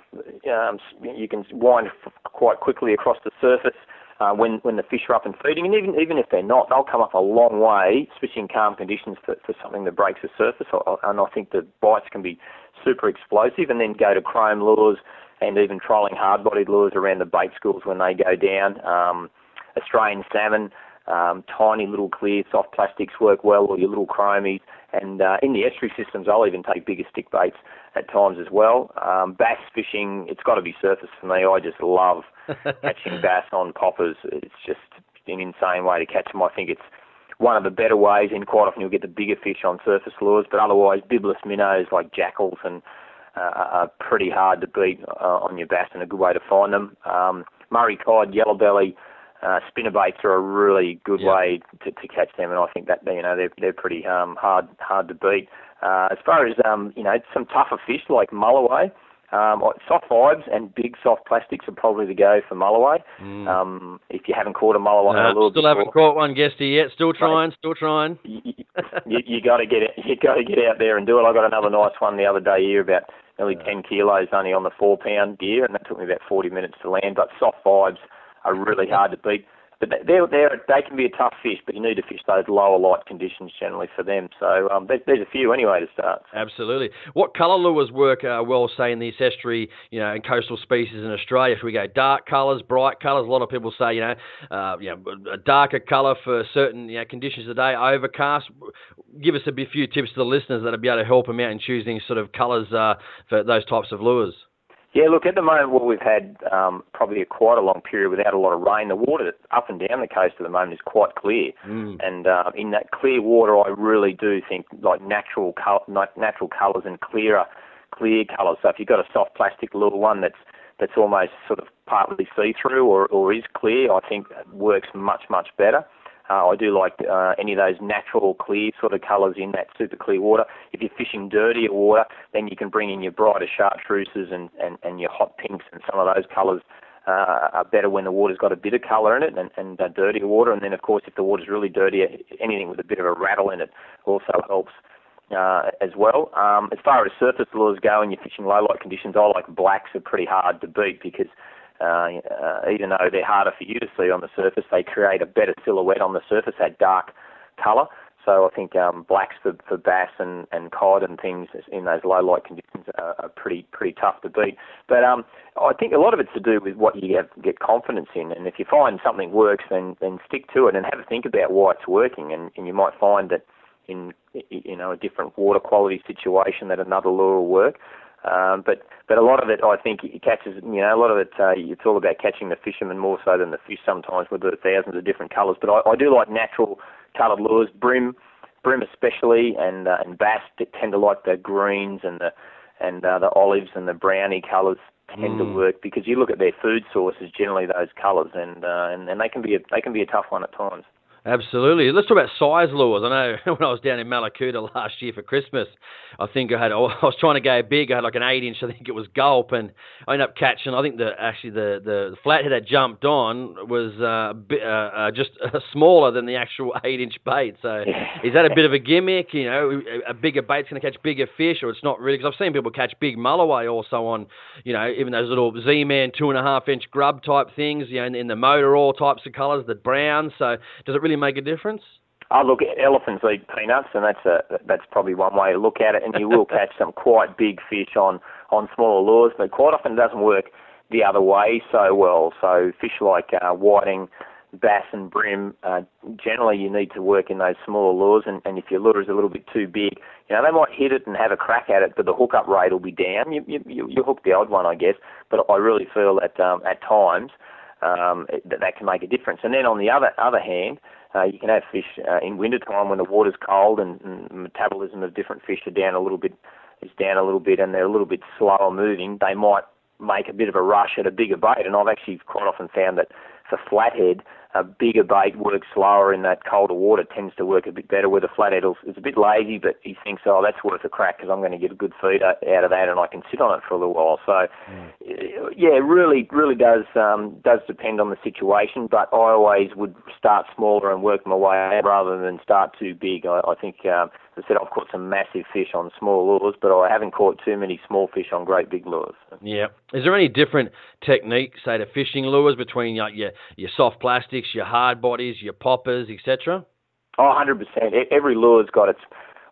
um, you can wind quite quickly across the surface uh, when when the fish are up and feeding, and even even if they're not, they'll come up a long way, especially in calm conditions for, for something that breaks the surface. And I think the bites can be super explosive, and then go to chrome lures and even trolling hard-bodied lures around the bait schools when they go down. Um, Australian salmon, um, tiny little clear soft plastics work well, or your little chromies. And uh, in the estuary systems, I'll even take bigger stick baits at times as well. Um, bass fishing, it's got to be surface for me. I just love catching bass on poppers. It's just an insane way to catch them. I think it's one of the better ways, and quite often you'll get the bigger fish on surface lures, but otherwise, bibless minnows like Jackalls and uh, are pretty hard to beat uh, on your bass and a good way to find them. Um, Murray cod, yellow belly, uh, spinner baits are a really good yep. way to, to catch them, and I think that you know they're they're pretty um, hard hard to beat. Uh, as far as um, you know, some tougher fish like mulloway, um, soft vibes and big soft plastics are probably the go for mulloway. Mm. Um, if you haven't caught a mulloway, no, a little still haven't caught one, Guesty yet. Still trying, still trying. You, you, you got to get it. You got to get out there and do it. I got another nice one the other day here about nearly 10 kilos only on the four pound gear, and that took me about 40 minutes to land. But soft vibes are really hard to beat. But they're, they're, they can be a tough fish, but you need to fish those lower light conditions generally for them. So um, there's, there's a few anyway to start. Absolutely. What colour lures work uh, well, say, in the estuary, you know, and coastal species in Australia? If we go dark colours, bright colours, a lot of people say, you know, uh, you know, a darker colour for certain you know, conditions of the day, overcast. Give us a few tips to the listeners that'll be able to help them out in choosing sort of colours uh, for those types of lures. Yeah, look, at the moment, well, we've had um, probably a quite a long period without a lot of rain. The water up and down the coast at the moment is quite clear, mm. and uh, in that clear water, I really do think like natural col- natural colours and clearer, clear colours. So if you've got a soft plastic little one that's that's almost sort of partly see-through or, or is clear, I think works much much better. Uh, I do like uh, any of those natural clear sort of colours in that super clear water. If you're fishing dirtier water, then you can bring in your brighter chartreuses and, and, and your hot pinks and some of those colours uh, are better when the water's got a bit of colour in it and, and uh, dirtier water. And then, of course, if the water's really dirty, anything with a bit of a rattle in it also helps. Uh, as well. Um, as far as surface lures go and you're fishing low light conditions, I like blacks are pretty hard to beat because uh, uh, even though they're harder for you to see on the surface, they create a better silhouette on the surface, that dark colour. So I think um, blacks for, for bass and, and cod and things in those low light conditions are, are pretty pretty tough to beat. But um, I think a lot of it's to do with what you have, get confidence in. And if you find something works, then then stick to it and have a think about why it's working. And, and you might find that in you know a different water quality situation that another lure will work. Um, but but a lot of it, I think, it catches. You know, a lot of it, uh, it's all about catching the fishermen more so than the fish. Sometimes with the thousands of different colours. But I, I do like natural coloured lures, bream, bream especially, and uh, and bass tend to like the greens and the and uh, the olives and the browny colours tend mm. to work because you look at their food sources, generally those colours, and, uh, and and they can be a, they can be a tough one at times. Absolutely. Let's talk about size lures. I know when I was down in Mallacoota last year for Christmas, I think I had I was trying to go big. I had like an eight inch. I think it was gulp, and I ended up catching. I think the actually the the flathead that jumped on was uh, bit, uh, uh, just uh, smaller than the actual eight inch bait. So is that a bit of a gimmick? You know, a bigger bait's going to catch bigger fish, or it's not really? Because I've seen people catch big mulloway also on, you know, even those little Z Man two and a half inch grub type things. You know, in, in the motor oil types of colours, the brown. So does it really make a difference? Oh, look, elephants eat peanuts, and that's a that's probably one way to look at it. And you will catch some quite big fish on on smaller lures, but quite often it doesn't work the other way so well. So fish like uh, whiting, bass, and bream, uh, generally you need to work in those smaller lures. And, and if your lure is a little bit too big, you know they might hit it and have a crack at it, but the hookup rate will be down. You you you hook the odd one, I guess. But I really feel that um, at times um, that that can make a difference. And then on the other other hand uh, you can have fish uh, in winter time when the water's cold and, and metabolism of different fish are down a little bit, is down a little bit, and they're a little bit slower moving. They might make a bit of a rush at a bigger bait, and I've actually quite often found that for flathead, a bigger bait works slower in that colder water, tends to work a bit better. Where the flathead is a bit lazy, but he thinks, oh, that's worth a crack because I'm going to get a good feed out of that, and I can sit on it for a little while. So, mm. yeah, really, really does um, does depend on the situation. But I always would start smaller and work my way out rather than start too big. I, I think. Um, I said I've caught some massive fish on small lures, but I haven't caught too many small fish on great big lures. Yeah. Is there any different techniques, say, to fishing lures between like, your your soft plastics, your hard bodies, your poppers, etc.? Oh, 100%. Every lure's got its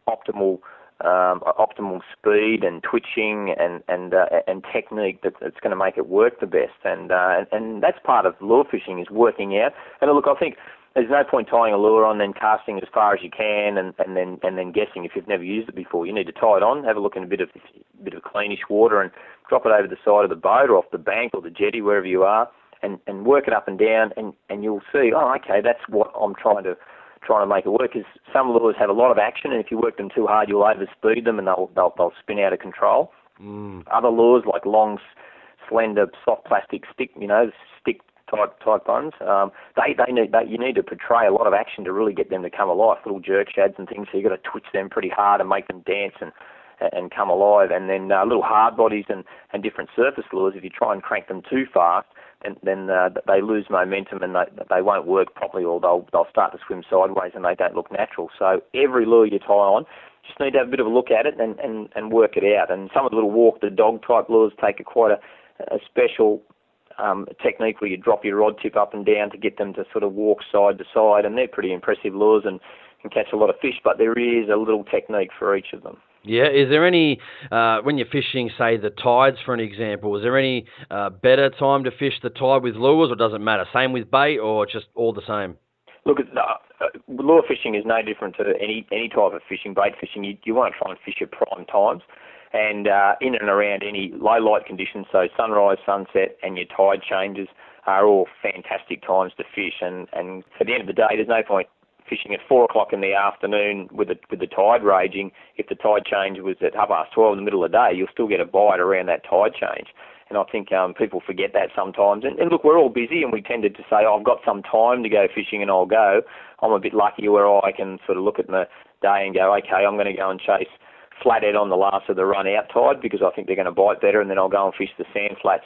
optimal um, optimal speed and twitching and and uh, and technique that, that's going to make it work the best. And, uh, and and that's part of lure fishing is working out. And look, I think there's no point tying a lure on, then casting it as far as you can, and, and then and then guessing if you've never used it before. You need to tie it on, have a look in a bit of a bit of cleanish water, and drop it over the side of the boat or off the bank or the jetty wherever you are, and and work it up and down, and and you'll see. Oh, okay, that's what I'm trying to trying to make it work. Because some lures have a lot of action, and if you work them too hard, you'll overspeed them, and they'll they'll, they'll spin out of control. Mm. Other lures like long, slender, soft plastic stick, you know, stick type type ones. Um, they they need they, you need to portray a lot of action to really get them to come alive. Little jerk shads and things. So you got to twitch them pretty hard and make them dance and and come alive. And then uh, little hard bodies and and different surface lures. If you try and crank them too fast, then then uh, they lose momentum and they they won't work properly, or they'll they'll start to swim sideways and they don't look natural. So every lure you tie on. Just need to have a bit of a look at it and, and, and work it out. And some of the little walk the dog type lures take a quite a, a special um, technique where you drop your rod tip up and down to get them to sort of walk side to side, and they're pretty impressive lures and can catch a lot of fish. But there is a little technique for each of them. Yeah, is there any uh, when you're fishing, say the tides, for an example? Is there any uh, better time to fish the tide with lures, or does it matter? Same with bait, or just all the same? Look, uh, lure fishing is no different to any any type of fishing. Bait fishing, you, you want to try and fish at prime times and uh, in and around any low light conditions, so sunrise, sunset, and your tide changes are all fantastic times to fish. And, and at the end of the day, there's no point fishing at four o'clock in the afternoon with the with the tide raging. If the tide change was at half past twelve in the middle of the day, you'll still get a bite around that tide change. And I think um, people forget that sometimes. And, and look, we're all busy, and we tended to say, oh, "I've got some time to go fishing, and I'll go." I'm a bit lucky where I can sort of look at the day and go, "Okay, I'm going to go and chase." Flathead on the last of the run out tide because I think they're going to bite better, and then I'll go and fish the sand flats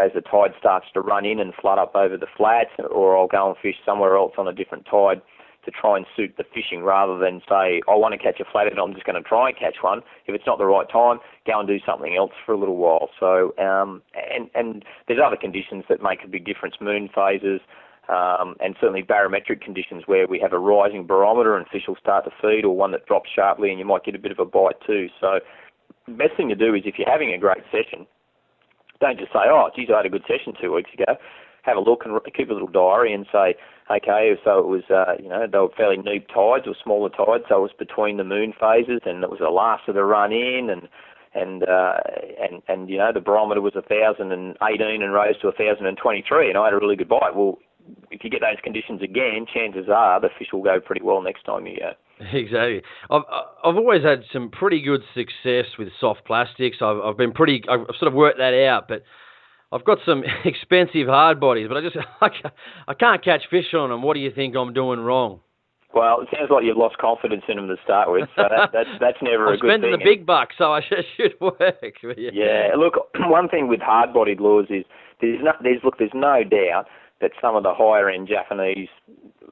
as the tide starts to run in and flood up over the flats, or I'll go and fish somewhere else on a different tide to try and suit the fishing rather than say, I want to catch a flathead, I'm just going to try and catch one. If it's not the right time, go and do something else for a little while. So, um, and, and there's other conditions that make a big difference, moon phases, um, and certainly barometric conditions where we have a rising barometer and fish will start to feed, or one that drops sharply and you might get a bit of a bite too. So, the best thing to do is if you're having a great session, don't just say, "Oh, geez, I had a good session two weeks ago." Have a look and keep a little diary and say, "Okay, so it was, uh, you know, they were fairly neap tides or smaller tides, so it was between the moon phases, and it was the last of the run in, and and uh, and and you know the barometer was a thousand and eighteen and rose to a thousand and twenty three, and I had a really good bite. Well, if you get those conditions again, chances are the fish will go pretty well next time you go. Exactly. I've I've always had some pretty good success with soft plastics. I've I've been pretty. I've sort of worked that out, but I've got some expensive hard bodies, but I just I can't catch fish on them. What do you think I'm doing wrong? Well, it sounds like you've lost confidence in them to start with, so that, that's that's never I'm a good thing. spending the big bucks, so I should, should work. Yeah. yeah. Look, one thing with hard-bodied lures is there's no there's look there's no doubt that some of the higher end Japanese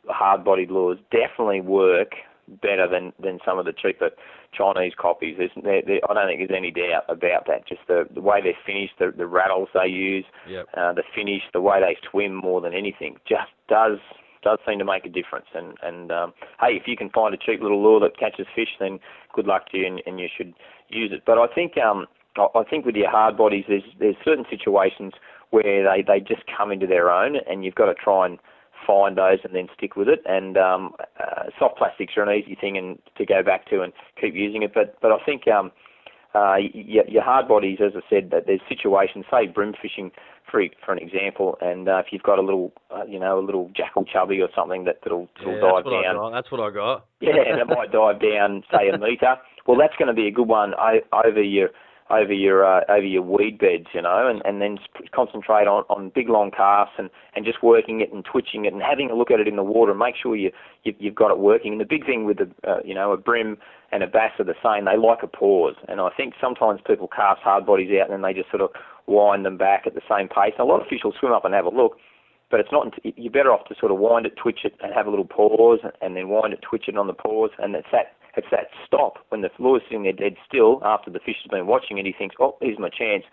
hard-bodied lures definitely work better than, than some of the cheaper Chinese copies. There's, there, there, I don't think there's any doubt about that. Just the, the way they're finished, the, the rattles they use, yep. uh, the finish, the way they swim more than anything, just does does seem to make a difference. And and um, hey, if you can find a cheap little lure that catches fish, then good luck to you, and, and you should use it. But I think um, I think with your hard bodies, there's there's certain situations where they, they just come into their own, and you've got to try and find those and then stick with it. And um, uh, soft plastics are an easy thing and to go back to and keep using it. But but I think um, uh, your, your hard bodies, as I said, that there's situations, say bream fishing for for an example, and uh, if you've got a little, uh, you know, a little Jackall chubby or something that that'll, that'll yeah, dive that's down. That's what I got. yeah, and it might dive down, say a metre. Well, that's going to be a good one over your over your uh, over your weed beds, you know, and, and then concentrate on, on big long casts and, and just working it and twitching it and having a look at it in the water and make sure you, you you've got it working. And the big thing with the uh, you know a bream and a bass are the same; they like a pause. And I think sometimes people cast hard bodies out and then they just sort of wind them back at the same pace. And a lot of fish will swim up and have a look, but it's not. You're better off to sort of wind it, twitch it, and have a little pause, and then wind it, twitch it on the pause, and it's that it's that stop when the lure's sitting there dead still after the fish has been watching it. He thinks, oh, here's my chance,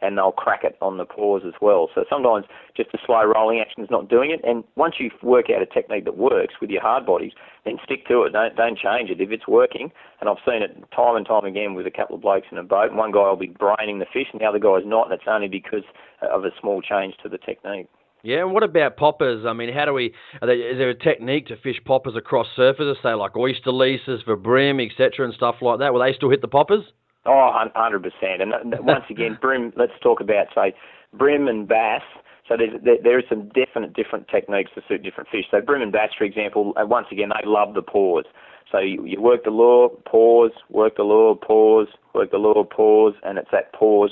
and they'll crack it on the pause as well. So sometimes just a slow rolling action is not doing it. And once you work out a technique that works with your hard bodies, then stick to it. Don't don't change it if it's working. And I've seen it time and time again with a couple of blokes in a boat. One guy will be braining the fish, and the other guy's not. And it's only because of a small change to the technique. Yeah, and what about poppers? I mean, how do we? They, is there a technique to fish poppers across surfaces, say like oyster leases for bream, etc., and stuff like that? Will they still hit the poppers? Oh, 100%. And once again, bream. Let's talk about say bream and bass. So there's, there, there are some definite different techniques to suit different fish. So bream and bass, for example, uh, once again, they love the pause. So you, you work the lure, pause, work the lure, pause, work the lure, pause, and it's that pause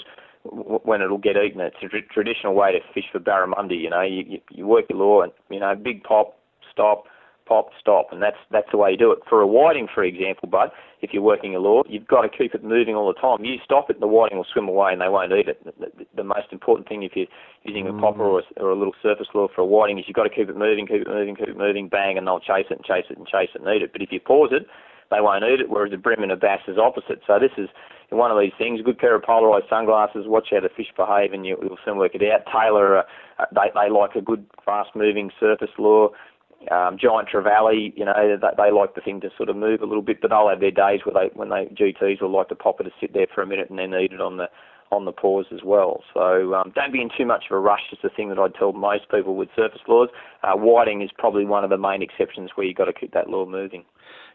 when it'll get eaten. It's a traditional way to fish for barramundi. You know, you, you, you work your lure and you know big pop, stop, pop, stop, and that's that's the way you do it. For a whiting, for example, but if you're working a lure, you've got to keep it moving all the time. You stop it, the whiting will swim away and they won't eat it. The, the, the most important thing if you're using a mm. popper or a, or a little surface lure for a whiting is you've got to keep it moving, keep it moving, keep it moving, bang, and they'll chase it and chase it and chase it and eat it. But if you pause it, they won't eat it. Whereas a bream and a bass is opposite. So this is one of these things. A good pair of polarized sunglasses. Watch how the fish behave, and you, will soon work it out. Tailor, uh, they they like a good fast-moving surface lure. Um, giant trevally, you know, they, they like the thing to sort of move a little bit, but they'll have their days where they when they GTs will like to pop it to sit there for a minute and then eat it on the on the pause as well. So um, don't be in too much of a rush. Is the thing that I'd tell most people with surface lures. Uh, whiting is probably one of the main exceptions where you've got to keep that lure moving.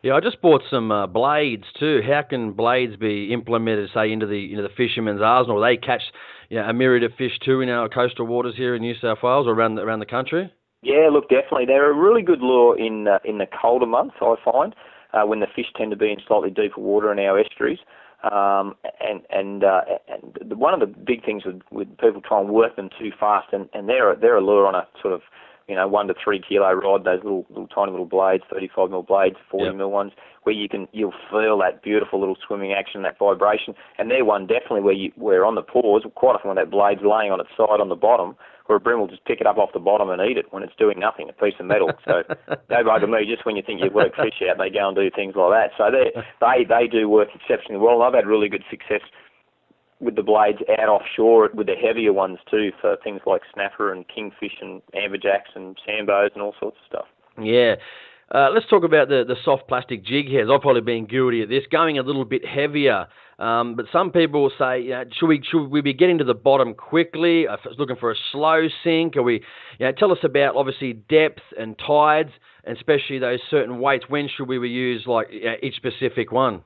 Yeah, I just bought some uh, blades too. How can blades be implemented, say, into the into the fisherman's arsenal? They catch you know, a myriad of fish too in our coastal waters here in New South Wales or around the, around the country. Yeah, look, definitely. They're a really good lure in uh, in the colder months. I find uh, when the fish tend to be in slightly deeper water in our estuaries. Um, and and, uh, and one of the big things with, with people try and work them too fast, and, and they're they're a lure on a sort of you know, one to three kilo rod, those little, little tiny little blades, 35 mil blades, 40 yep. mil ones, where you can, you'll feel that beautiful little swimming action, that vibration. And they're one definitely where you, where on the pause, quite often when that blade's laying on its side on the bottom, where a bream will just pick it up off the bottom and eat it when it's doing nothing, a piece of metal. So they bugger me just when you think you work fish out, they go and do things like that. So they they they do work exceptionally well. I've had really good success with the blades out offshore with the heavier ones too for things like snapper and kingfish and amberjacks and sambos and all sorts of stuff. Yeah. Uh, let's talk about the, the soft plastic jig heads. I've probably been guilty of this, going a little bit heavier. Um, but some people will say, you know, should we should we be getting to the bottom quickly? If it's looking for a slow sink, are we? You know, tell us about obviously depth and tides, and especially those certain weights. When should we use like each specific one?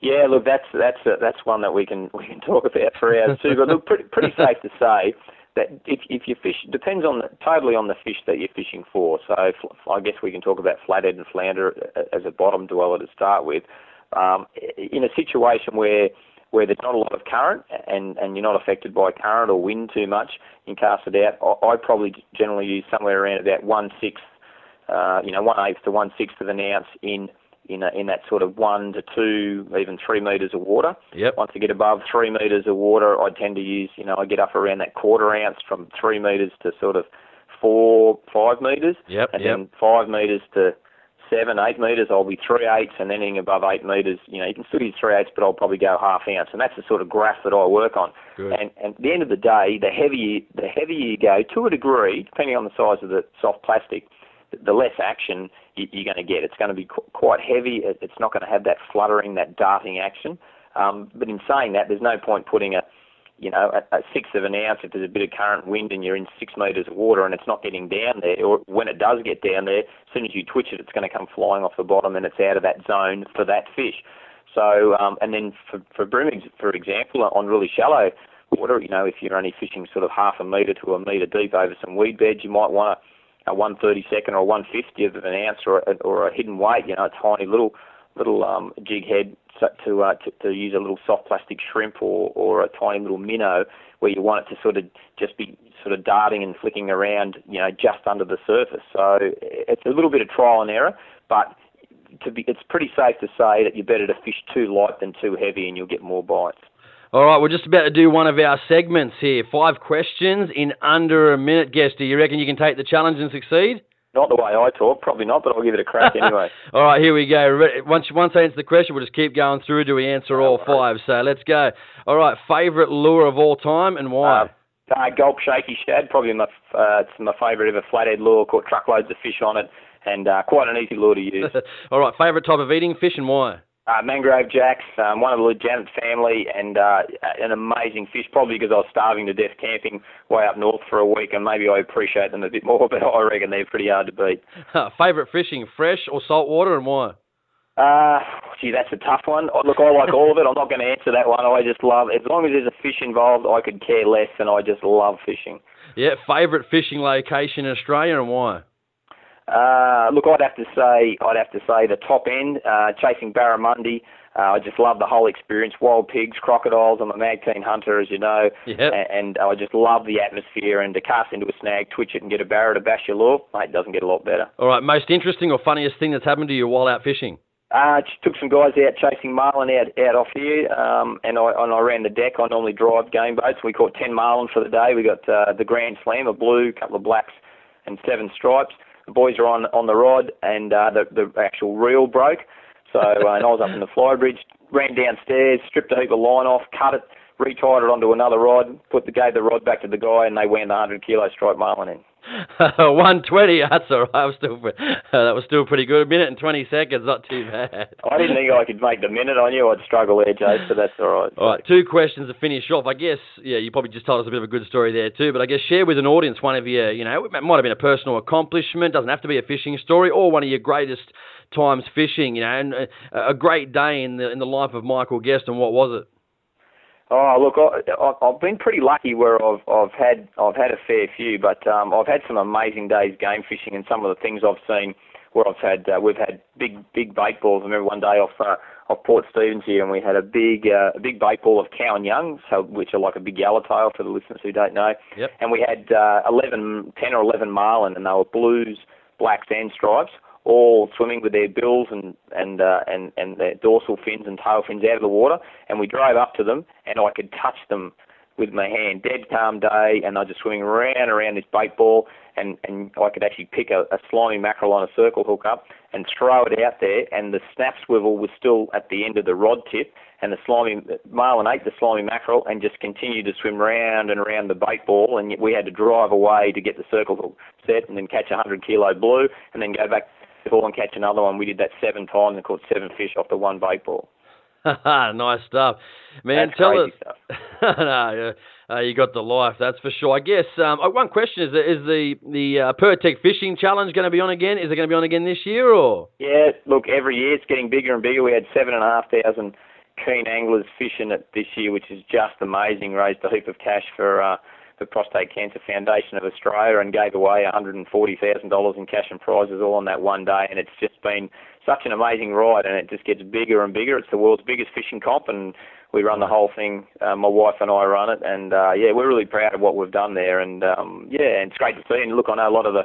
Yeah, look, that's that's uh, that's one that we can we can talk about for hours too. But look, pretty, pretty safe to say that if if you fish depends on the, totally on the fish that you're fishing for. So I guess we can talk about flathead and flounder as a bottom dweller to start with. Um, in a situation where where there's not a lot of current and, and you're not affected by current or wind too much, you can cast it out. I, I probably generally use somewhere around about one sixth, uh, you know, one eighth to one sixth of an ounce in in a, in that sort of one to two, even three metres of water. Yep. Once I get above three metres of water, I tend to use, you know, I get up around that quarter ounce from three metres to sort of four, five metres, Yep. and Yep. then five metres to seven, eight metres, I'll be three eighths, and anything above eight metres, you know, you can still use three eighths, but I'll probably go half ounce, and that's the sort of graph that I work on. Good. And, and at the end of the day, the heavier the heavier you go, to a degree, depending on the size of the soft plastic, the- less action you- you're going to get. It's going to be quite heavy. It's not going to have that fluttering, that darting action. Um, but in saying that, there's no point putting a you know, a, a sixth of an ounce if there's a bit of current wind and you're in six metres of water and it's not getting down there, or when it does get down there, as soon as you twitch it, it's going to come flying off the bottom and it's out of that zone for that fish. So, um, and then for, for bream, for example, on really shallow water, you know, if you're only fishing sort of half a metre to a metre deep over some weed beds, you might want a, a 132nd or 150th of an ounce or a, or a hidden weight, you know, a tiny little little um, jig head to, uh, to to use a little soft plastic shrimp or, or a tiny little minnow where you want it to sort of just be sort of darting and flicking around, you know, just under the surface. So it's a little bit of trial and error, but to be, it's pretty safe to say that you're better to fish too light than too heavy, and you'll get more bites. All right, we're just about to do one of our segments here. Five questions in under a minute. guest. do you reckon you can take the challenge and succeed? Not the way I talk, probably not, but I'll give it a crack anyway. all right, here we go. Once once I answer the question, we'll just keep going through. Do we answer all five? So let's go. All right, favourite lure of all time and why? Uh, uh, gulp shaky shad, probably my uh, it's my favourite ever flathead lure. Caught truckloads of fish on it, and uh, quite an easy lure to use. all right, favourite type of eating fish and why? Uh, mangrove jacks, um, one of the Janet family, and uh, an amazing fish. Probably because I was starving to death camping way up north for a week, and maybe I appreciate them a bit more. But I reckon they're pretty hard to beat. favourite fishing, fresh or saltwater and why? Uh, gee, that's a tough one. Oh, Look, I like all of it. I'm not going to answer that one. I just love, as long as there's a fish involved, I could care less, and I just love fishing. Yeah, favourite fishing location in Australia and why? Uh, look, I'd have to say, I'd have to say the top end, uh, chasing barramundi. Uh, I just love the whole experience. Wild pigs, crocodiles. I'm a mag keen hunter, as you know, Yep. a- and I just love the atmosphere. And to cast into a snag, twitch it, and get a barra to bash your lure, mate, doesn't get a lot better. All right, most interesting or funniest thing that's happened to you while out fishing? Uh, took some guys out chasing marlin out out off here, um, and I and I ran the deck. I normally drive game boats. We caught ten marlin for the day. We got uh, the Grand Slam, a blue, couple of blacks, and seven stripes. The boys were on on the rod, and uh, the the actual reel broke. So uh, and I was up in the fly bridge, ran downstairs, stripped a heap of line off, cut it, retied it onto another rod, put the gave the rod back to the guy, and they went the hundred kilo stripe marlin in. 120, that's all right. I was still, uh, that was still pretty good. A minute and 20 seconds, not too bad. I didn't think I could make the minute. I knew I'd struggle there, Jay, so that's all right. All right, two questions to finish off. I guess, yeah, you probably just told us a bit of a good story there too, but I guess share with an audience one of your, you know, it might have been a personal accomplishment, doesn't have to be a fishing story, or one of your greatest times fishing, you know, and uh, a great day in the in the life of Michael Guest, and what was it? Oh, look, I, I've been pretty lucky where I've I've had I've had a fair few, but um, I've had some amazing days game fishing, and some of the things I've seen where I've had uh, we've had big big bait balls. I remember one day off uh, off Port Stephens here, and we had a big uh, a big bait ball of cowanyoung, so which are like a big yellowtail for the listeners who don't know. Yep. And we had uh, 11, 10 or eleven marlin, and they were blues, blacks, and stripes all swimming with their bills and and uh, and and their dorsal fins and tail fins out of the water, and we drove up to them, and I could touch them with my hand. Dead calm day, and they're just swimming around around this bait ball, and and I could actually pick a, a slimy mackerel on a circle hook up and throw it out there, and the snap swivel was still at the end of the rod tip, and the slimy marlin ate the slimy mackerel and just continued to swim round and around the bait ball, and we had to drive away to get the circle hook set, and then catch a hundred kilo blue, and then go back the ball and catch another one. We did that seven times and caught seven fish off the one bait ball. nice stuff, man. That's tell crazy us. stuff. no, uh, uh, you got the life, that's for sure. I guess um, uh, one question is: Is the the uh, Pertec Fishing Challenge going to be on again? Is it going to be on again this year, or? Yeah, look, every year it's getting bigger and bigger. We had seven and a half thousand keen anglers fishing it this year, which is just amazing. Raised a heap of cash for uh, the Prostate Cancer Foundation of Australia and gave away $140,000 in cash and prizes all on that one day. And it's just been such an amazing ride, and it just gets bigger and bigger. It's the world's biggest fishing comp, and we run the whole thing. Uh, my wife and I run it, and uh, yeah, we're really proud of what we've done there. And um, yeah, and it's great to see. And look, I know a lot of the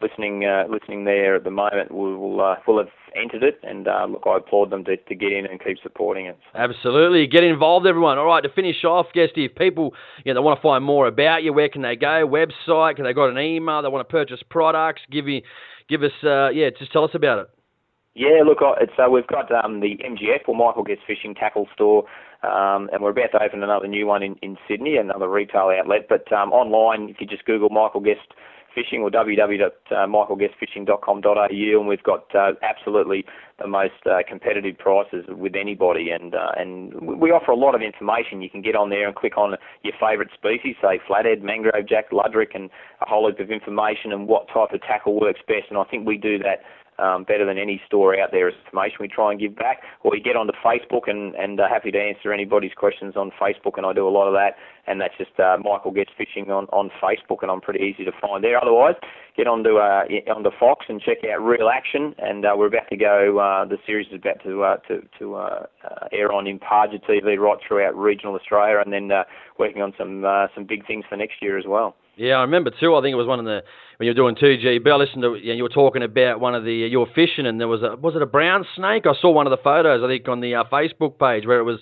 listening uh, listening there at the moment will will, uh, will have entered it, and uh, look, I applaud them to, to get in and keep supporting it. Absolutely, get involved, everyone. All right, to finish off, Guesty, if people you know they want to find more about you, where can they go? Website? Can they got an email? They want to purchase products? Give you, give us, uh, yeah, just tell us about it. Yeah, look, it's uh, we've got um, the MGF or Michael Guest Fishing Tackle Store, um, and we're about to open another new one in, in Sydney, another retail outlet. But um, online, if you just Google Michael Guest Fishing or www.michaelguestfishing.com.au, and we've got uh, absolutely the most uh, competitive prices with anybody. And uh, and we offer a lot of information. You can get on there and click on your favourite species, say flathead, mangrove jack, luderick, and a whole heap of information and what type of tackle works best. And I think we do that um, better than any store out there as information we try and give back. Or you get onto Facebook and, and uh, happy to answer anybody's questions on Facebook, and I do a lot of that. And that's just uh, Michael Guest Fishing on, on Facebook, and I'm pretty easy to find there. Otherwise, get onto uh, onto Fox and check out Reel Action. And uh, we're about to go. Uh, the series is about to uh, to, to uh, uh, air on Imparja TV right throughout regional Australia, and then uh, working on some uh, some big things for next year as well. Yeah, I remember too. I think it was one of the when you were doing two GB. I listened to you, know, you were talking about one of the you were fishing and there was a was it a brown snake? I saw one of the photos I think on the uh, Facebook page where it was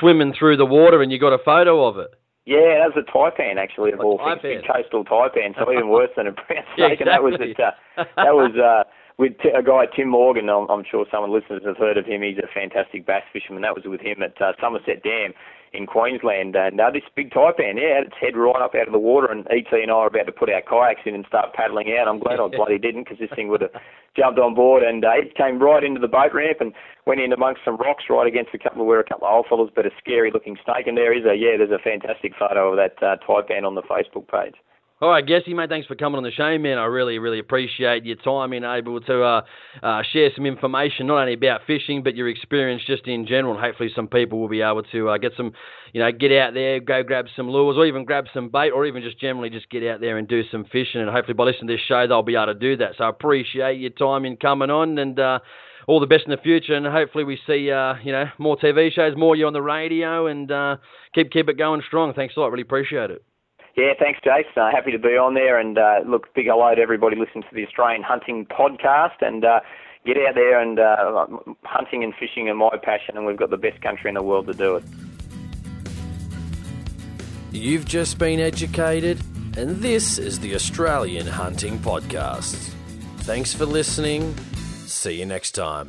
swimming through the water and you got a photo of it. Yeah, that was a taipan actually of a all things, big coastal taipan, so even worse than a brown snake. yeah, exactly. And that was at, uh, that was uh, with t- a guy Tim Morgan. I'm, I'm sure some of the listeners have heard of him. He's a fantastic bass fisherman. That was with him at uh, Somerset Dam in Queensland. And uh, this big taipan, yeah, had its head right up out of the water, and ET and I are about to put our kayaks in and start paddling out. I'm glad I bloody didn't because this thing would have jumped on board, and uh, it came right into the boat ramp and went in amongst some rocks right against a couple of where a couple of old fellas, but a scary looking snake. And there is a yeah, there's a fantastic photo of that uh, taipan on the Facebook page. All right, Guesty, mate, thanks for coming on the show, man. I really, really appreciate your time and able to uh, uh, share some information, not only about fishing, but your experience just in general. And hopefully, some people will be able to uh, get some, you know, get out there, go grab some lures, or even grab some bait, or even just generally just get out there and do some fishing. And hopefully, by listening to this show, they'll be able to do that. So I appreciate your time in coming on and uh, all the best in the future, and hopefully we see uh, you know more TV shows, more you on the radio, and uh, keep keep it going strong. Thanks a lot, really appreciate it. Yeah, thanks, Jace. Uh, happy to be on there. And uh, look, big hello to everybody listening to the Australian Hunting Podcast. And uh, get out there and uh, hunting and fishing are my passion, and we've got the best country in the world to do it. You've just been educated, and this is the Australian Hunting Podcast. Thanks for listening. See you next time.